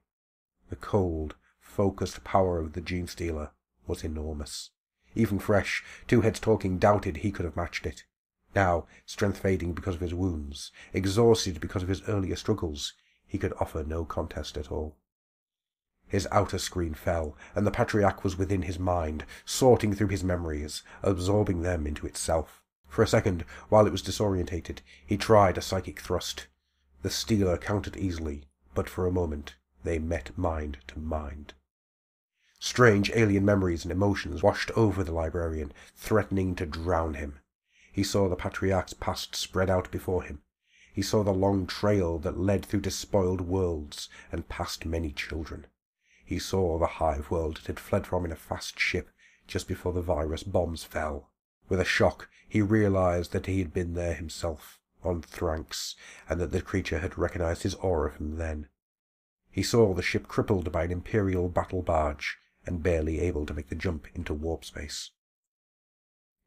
The cold, focused power of the Gene Stealer was enormous. Even fresh, Two Heads Talking doubted he could have matched it. Now, strength fading because of his wounds, exhausted because of his earlier struggles, he could offer no contest at all. His outer screen fell, and the Patriarch was within his mind, sorting through his memories, absorbing them into itself. For a second, while it was disorientated, he tried a psychic thrust. The Stealer countered easily, but for a moment they met mind to mind. Strange alien memories and emotions washed over the librarian, threatening to drown him. He saw the Patriarch's past spread out before him. He saw the long trail that led through despoiled worlds and past many children. He saw the hive world it had fled from in a fast ship just before the virus bombs fell. With a shock, he realized that he had been there himself, on Thranx, and that the creature had recognized his aura from then. He saw the ship crippled by an Imperial battle barge and barely able to make the jump into warp space.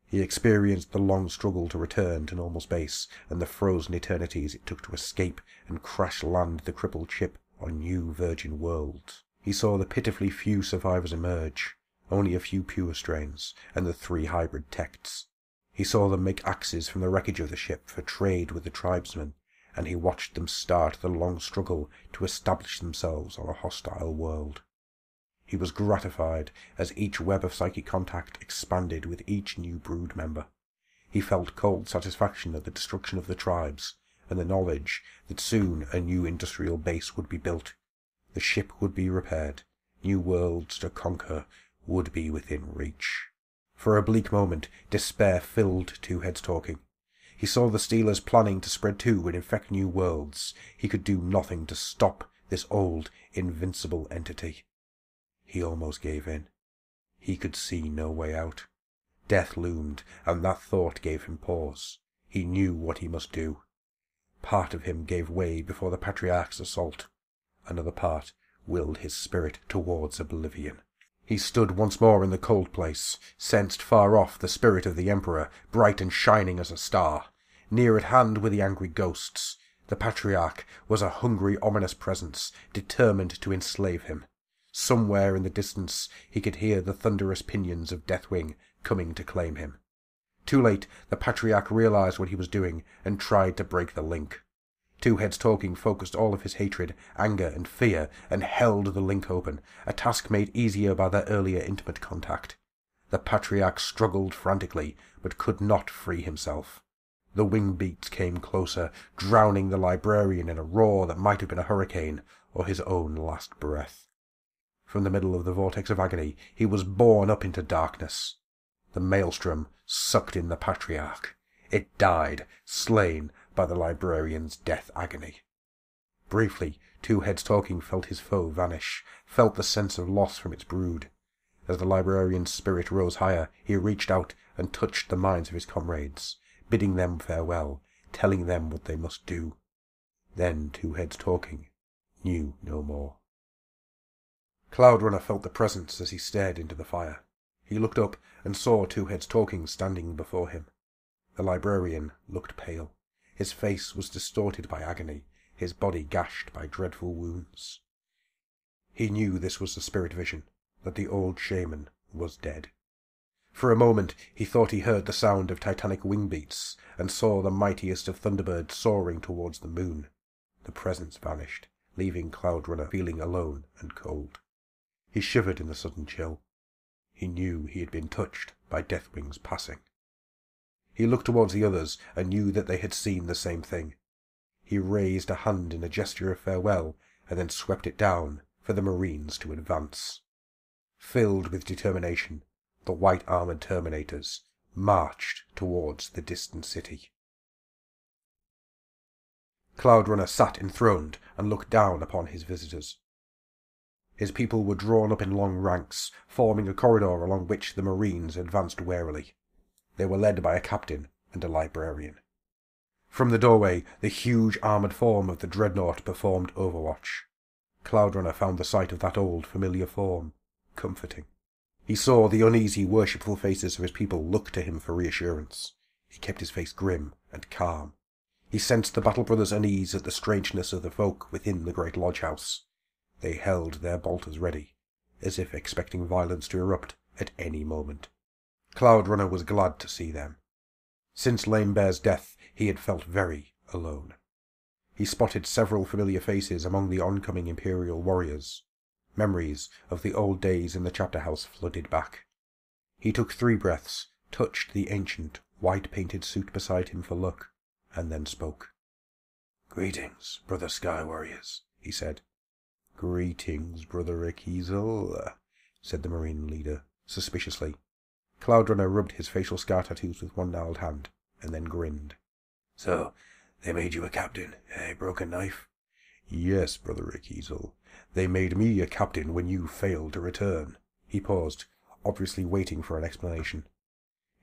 He experienced the long struggle to return to normal space and the frozen eternities it took to escape and crash land the crippled ship on new virgin worlds. He saw the pitifully few survivors emerge, only a few pure strains, and the three hybrid texts. He saw them make axes from the wreckage of the ship for trade with the tribesmen, and he watched them start the long struggle to establish themselves on a hostile world. He was gratified as each web of psychic contact expanded with each new brood member. He felt cold satisfaction at the destruction of the tribes, and the knowledge that soon a new industrial base would be built the ship would be repaired. New worlds to conquer would be within reach. For a bleak moment, despair filled Two Heads Talking. He saw the Stealers planning to spread to and infect new worlds. He could do nothing to stop this old, invincible entity. He almost gave in. He could see no way out. Death loomed, and that thought gave him pause. He knew what he must do. Part of him gave way before the Patriarch's assault another part willed his spirit towards oblivion. He stood once more in the cold place, sensed far off the spirit of the Emperor, bright and shining as a star. Near at hand were the angry ghosts. The Patriarch was a hungry, ominous presence, determined to enslave him. Somewhere in the distance he could hear the thunderous pinions of Deathwing coming to claim him. Too late, the Patriarch realized what he was doing and tried to break the link. Two Heads Talking focused all of his hatred, anger, and fear and held the link open, a task made easier by their earlier intimate contact. The Patriarch struggled frantically, but could not free himself. The wing beats came closer, drowning the librarian in a roar that might have been a hurricane or his own last breath. From the middle of the vortex of agony, he was borne up into darkness. The maelstrom sucked in the Patriarch. It died, slain, by the librarian's death agony. Briefly, Two Heads Talking felt his foe vanish, felt the sense of loss from its brood. As the librarian's spirit rose higher, he reached out and touched the minds of his comrades, bidding them farewell, telling them what they must do. Then Two Heads Talking knew no more. Cloudrunner felt the presence as he stared into the fire. He looked up and saw Two Heads Talking standing before him. The librarian looked pale. His face was distorted by agony, his body gashed by dreadful wounds. He knew this was the spirit vision, that the old shaman was dead. For a moment he thought he heard the sound of titanic wing beats, and saw the mightiest of thunderbirds soaring towards the moon. The presence vanished, leaving Cloudrunner feeling alone and cold. He shivered in the sudden chill. He knew he had been touched by Deathwing's passing. He looked towards the others and knew that they had seen the same thing. He raised a hand in a gesture of farewell and then swept it down for the Marines to advance. Filled with determination, the white-armored Terminators marched towards the distant city. Cloud Runner sat enthroned and looked down upon his visitors. His people were drawn up in long ranks, forming a corridor along which the Marines advanced warily. They were led by a captain and a librarian. From the doorway, the huge armoured form of the dreadnought performed overwatch. Cloudrunner found the sight of that old, familiar form comforting. He saw the uneasy, worshipful faces of his people look to him for reassurance. He kept his face grim and calm. He sensed the Battle Brothers' unease at the strangeness of the folk within the great lodge house. They held their bolters ready, as if expecting violence to erupt at any moment. Cloud Runner was glad to see them. Since Lame Bear's death, he had felt very alone. He spotted several familiar faces among the oncoming Imperial warriors. Memories of the old days in the chapter house flooded back. He took three breaths, touched the ancient, white-painted suit beside him for luck, and then spoke. Greetings, brother Sky Warriors, he said. Greetings, Brother Akizel, said the Marine leader, suspiciously. Cloudrunner rubbed his facial scar tattoos with one gnarled hand, and then grinned. So, they made you a captain, eh, Broken Knife? Yes, Brother Akizel. They made me a captain when you failed to return. He paused, obviously waiting for an explanation.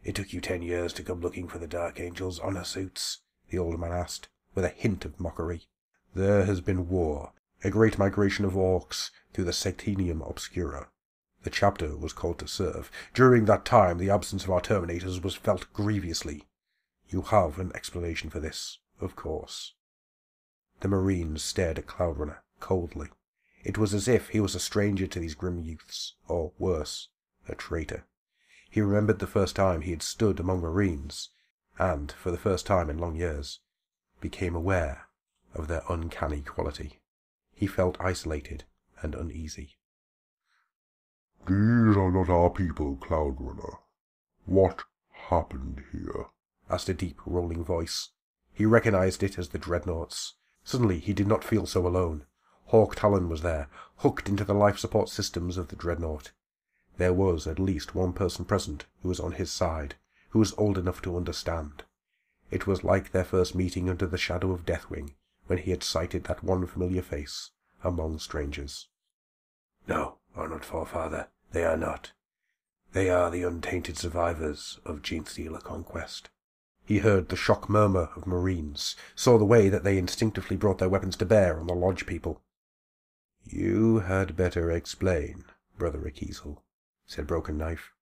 It took you ten years to come looking for the Dark Angel's honor suits? The old man asked, with a hint of mockery. There has been war, a great migration of orcs through the Segmentum Obscura. The chapter was called to serve. During that time, the absence of our Terminators was felt grievously. You have an explanation for this, of course. The Marines stared at Cloudrunner coldly. It was as if he was a stranger to these grim youths, or worse, a traitor. He remembered the first time he had stood among Marines, and, for the first time in long years, became aware of their uncanny quality. He felt isolated and uneasy. These are not our people, Cloudrunner. What happened here? asked a deep, rolling voice. He recognized it as the Dreadnoughts. Suddenly he did not feel so alone. Hawk Talon was there, hooked into the life support systems of the Dreadnought. There was at least one person present who was on his side, who was old enough to understand. It was like their first meeting under the shadow of Deathwing, when he had sighted that one familiar face among strangers. No, Honored Forefather, they are not. They are the untainted survivors of Genestealer conquest. He heard the shock murmur of Marines, saw the way that they instinctively brought their weapons to bear on the Lodge people. You had better explain, Brother Akizel, said Broken Knife.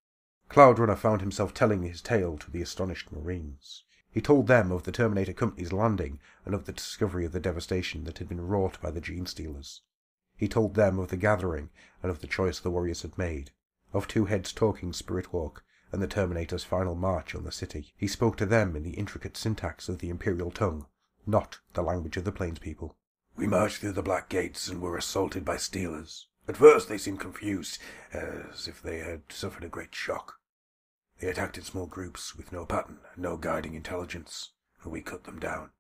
Cloudrunner found himself telling his tale to the astonished Marines. He told them of the Terminator Company's landing and of the discovery of the devastation that had been wrought by the Gene Stealers. He told them of the gathering and of the choice the warriors had made, of Two Heads talking Spirit Walk and the Terminator's final march on the city. He spoke to them in the intricate syntax of the Imperial tongue, not the language of the Plains people. We marched through the Black Gates and were assaulted by Stealers. At first they seemed confused, as if they had suffered a great shock. They attacked in small groups with no pattern and no guiding intelligence, and we cut them down.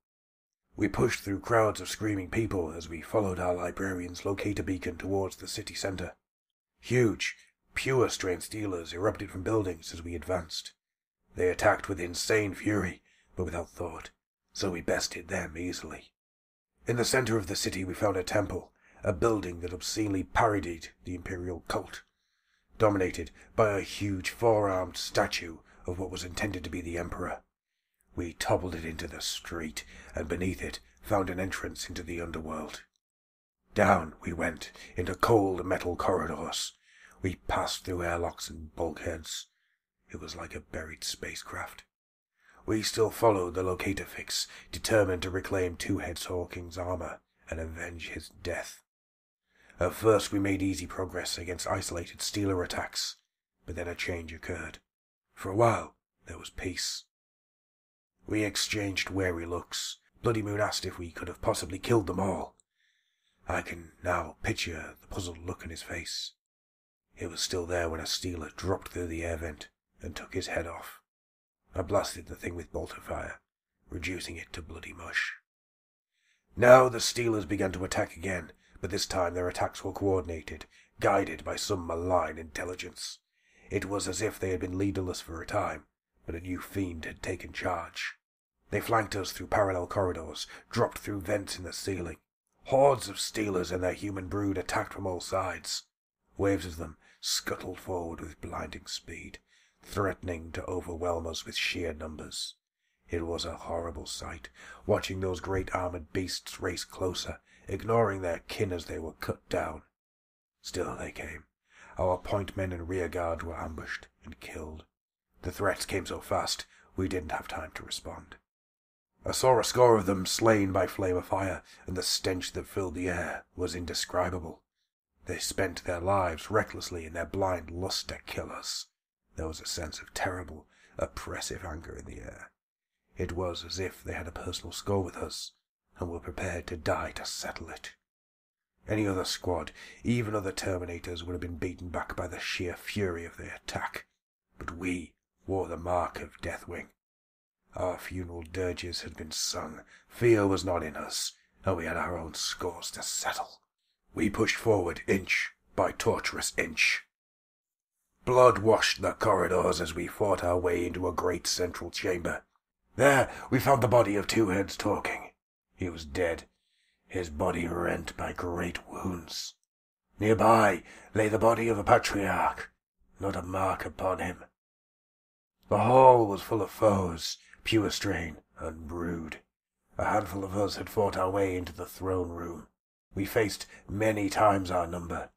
We pushed through crowds of screaming people as we followed our librarian's locator beacon towards the city center. Huge, pure strain stealers erupted from buildings as we advanced. They attacked with insane fury, but without thought, so we bested them easily. In the center of the city we found a temple, a building that obscenely parodied the imperial cult dominated by a huge four-armed statue of what was intended to be the Emperor. We toppled it into the street, and beneath it found an entrance into the underworld. Down we went, into cold metal corridors. We passed through airlocks and bulkheads. It was like a buried spacecraft. We still followed the locator fix, determined to reclaim Two Heads Talking's armor and avenge his death. At first we made easy progress against isolated Stealer attacks, but then a change occurred. For a while, there was peace. We exchanged wary looks. Bloody Moon asked if we could have possibly killed them all. I can now picture the puzzled look on his face. It was still there when a Stealer dropped through the air vent and took his head off. I blasted the thing with bolter fire, reducing it to bloody mush. Now the Stealers began to attack again, but this time their attacks were coordinated, guided by some malign intelligence. It was as if they had been leaderless for a time, but a new fiend had taken charge. They flanked us through parallel corridors, dropped through vents in the ceiling. Hordes of Stealers and their human brood attacked from all sides. Waves of them scuttled forward with blinding speed, threatening to overwhelm us with sheer numbers. It was a horrible sight, watching those great armored beasts race closer, ignoring their kin as they were cut down. Still they came. Our point men and rear guard were ambushed and killed. The threats came so fast, we didn't have time to respond. I saw a score of them slain by flame of fire, and the stench that filled the air was indescribable. They spent their lives recklessly in their blind lust to kill us. There was a sense of terrible, oppressive anger in the air. It was as if they had a personal score with us, and were prepared to die to settle it. Any other squad, even other Terminators, would have been beaten back by the sheer fury of their attack. But we wore the mark of Deathwing. Our funeral dirges had been sung, fear was not in us, and we had our own scores to settle. We pushed forward inch by tortuous inch. Blood washed the corridors as we fought our way into a great central chamber. There we found the body of Two Heads talking. He was dead, his body rent by great wounds. Nearby lay the body of a patriarch, not a mark upon him. The hall was full of foes, pure strain and brood. A handful of us had fought our way into the throne room. We faced many times our number.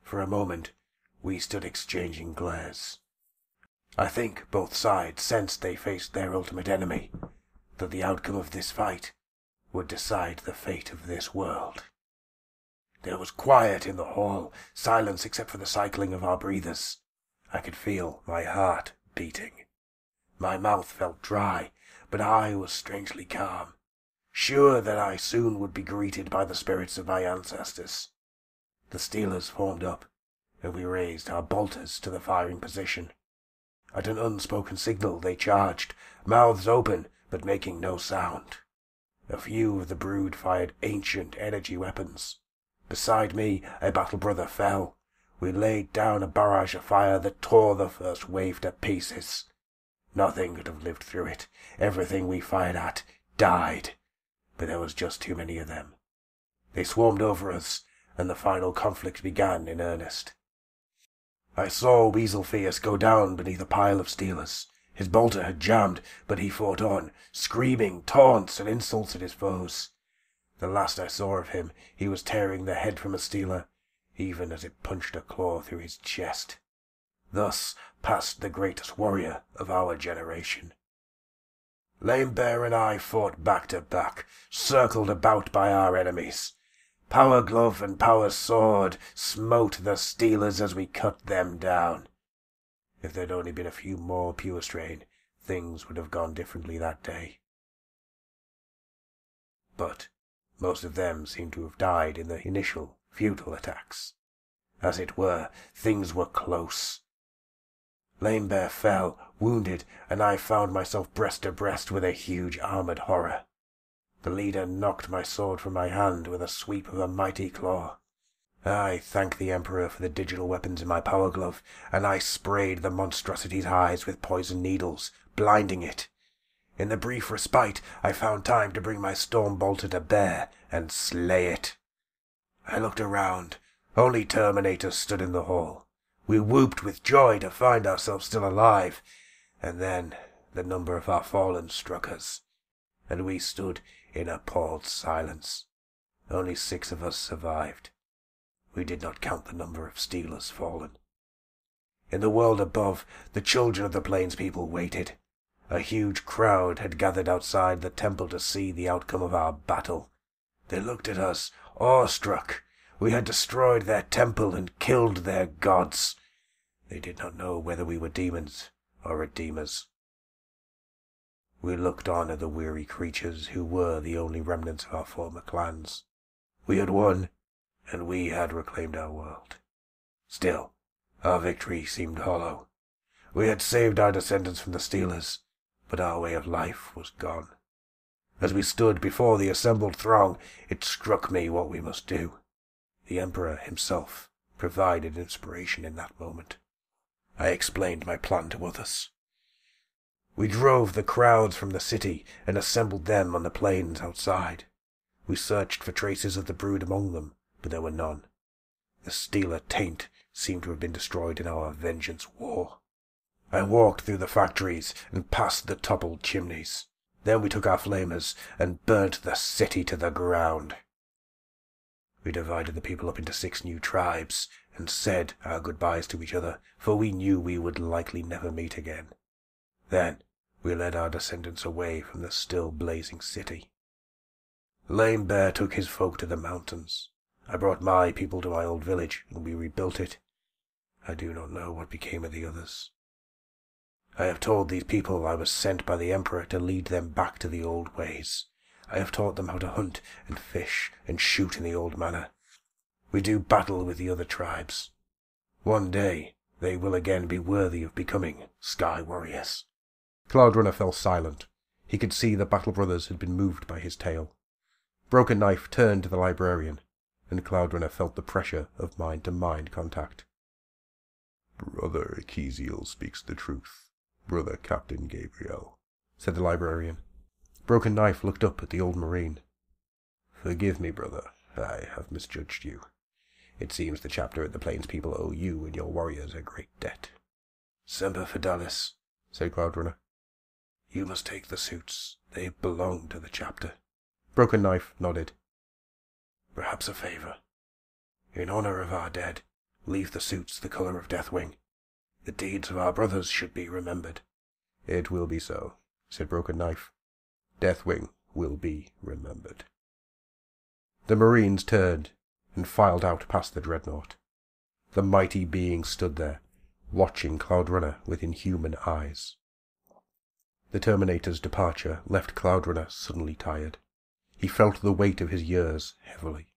For a moment, we stood exchanging glares. I think both sides sensed they faced their ultimate enemy, that the outcome of this fight would decide the fate of this world. There was quiet in the hall, silence except for the cycling of our breathers. I could feel my heart beating. My mouth felt dry, but I was strangely calm, sure that I soon would be greeted by the spirits of my ancestors. The Stealers formed up, and we raised our bolters to the firing position. At an unspoken signal they charged, mouths open, but making no sound. A few of the brood fired ancient energy weapons. Beside me, a battle brother fell. We laid down a barrage of fire that tore the first wave to pieces. Nothing could have lived through it. Everything we fired at died. But there was just too many of them. They swarmed over us, and the final conflict began in earnest. I saw Weasel Fierce go down beneath a pile of stealers. His bolter had jammed, but he fought on, screaming taunts and insults at his foes. The last I saw of him, he was tearing the head from a stealer, even as it punched a claw through his chest. Thus passed the greatest warrior of our generation. Lame Bear and I fought back to back, circled about by our enemies. Power Glove and Power Sword smote the Stealers as we cut them down. If there'd only been a few more pure strain, things would have gone differently that day. But most of them seemed to have died in the initial futile attacks. As it were, things were close. Lame Bear fell, wounded, and I found myself breast to breast with a huge armored horror. The leader knocked my sword from my hand with a sweep of a mighty claw. I thanked the Emperor for the digital weapons in my power glove, and I sprayed the monstrosity's eyes with poison needles, blinding it. In the brief respite, I found time to bring my storm bolter to bear and slay it. I looked around. Only Terminators stood in the hall. We whooped with joy to find ourselves still alive, and then the number of our fallen struck us, and we stood in appalled silence. Only six of us survived. We did not count the number of Stealers fallen. In the world above, the children of the Plains people waited. A huge crowd had gathered outside the temple to see the outcome of our battle. They looked at us, awestruck. We had destroyed their temple and killed their gods. They did not know whether we were demons or redeemers. We looked on at the weary creatures who were the only remnants of our former clans. We had won, and we had reclaimed our world. Still, our victory seemed hollow. We had saved our descendants from the Stealers, but our way of life was gone. As we stood before the assembled throng, it struck me what we must do. The Emperor himself provided inspiration in that moment. I explained my plan to others. We drove the crowds from the city and assembled them on the plains outside. We searched for traces of the brood among them, but there were none. The Stealer taint seemed to have been destroyed in our vengeance war. I walked through the factories and past the toppled chimneys. Then we took our flamers and burnt the city to the ground. We divided the people up into six new tribes and said our goodbyes to each other, for we knew we would likely never meet again. Then we led our descendants away from the still blazing city. Lame Bear took his folk to the mountains. I brought my people to my old village, and we rebuilt it. I do not know what became of the others. I have told these people I was sent by the Emperor to lead them back to the old ways. I have taught them how to hunt and fish and shoot in the old manner. We do battle with the other tribes. One day they will again be worthy of becoming Sky Warriors. Cloudrunner fell silent. He could see the Battle Brothers had been moved by his tale. Broken Knife turned to the librarian, and Cloudrunner felt the pressure of mind-to-mind contact. Brother Ekeziel speaks the truth, Brother Captain Gabriel, said the librarian. Broken Knife looked up at the old marine. Forgive me, brother. I have misjudged you. It seems the chapter at the Plains people owe you and your warriors a great debt. Semper Fidelis, said Cloudrunner. You must take the suits. They belong to the chapter. Broken Knife nodded. Perhaps a favor. In honor of our dead, leave the suits the color of Deathwing. The deeds of our brothers should be remembered. It will be so, said Broken Knife. Deathwing will be remembered. The Marines turned and filed out past the dreadnought. The mighty being stood there, watching Cloudrunner with inhuman eyes. The Terminator's departure left Cloudrunner suddenly tired. He felt the weight of his years heavily.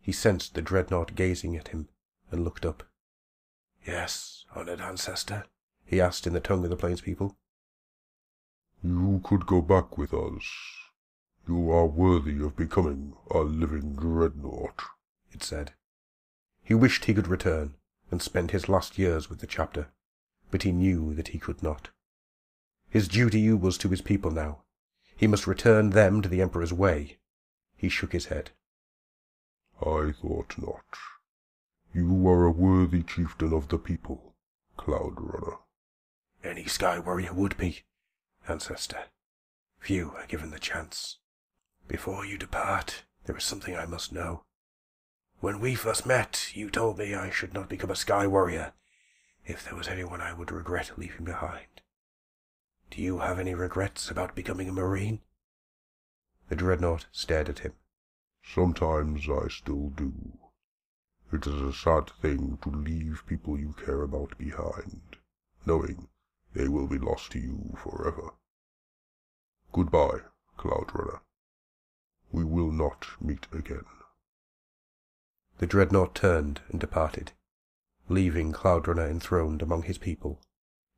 He sensed the dreadnought gazing at him and looked up. Yes, honored ancestor? he asked in the tongue of the plains people. You could go back with us. You are worthy of becoming a living dreadnought, it said. He wished he could return and spend his last years with the chapter, but he knew that he could not. His duty was to his people now. He must return them to the Emperor's way. He shook his head. I thought not. You are a worthy chieftain of the people, Cloudrunner. Any Sky Warrior would be, ancestor. Few are given the chance. Before you depart, there is something I must know. When we first met, you told me I should not become a Sky Warrior if there was anyone I would regret leaving behind. Do you have any regrets about becoming a Marine? The dreadnought stared at him. Sometimes I still do. It is a sad thing to leave people you care about behind, knowing they will be lost to you forever. Goodbye, Cloudrunner. We will not meet again. The dreadnought turned and departed, leaving Cloudrunner enthroned among his people,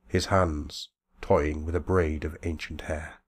his hands toying with a braid of ancient hair.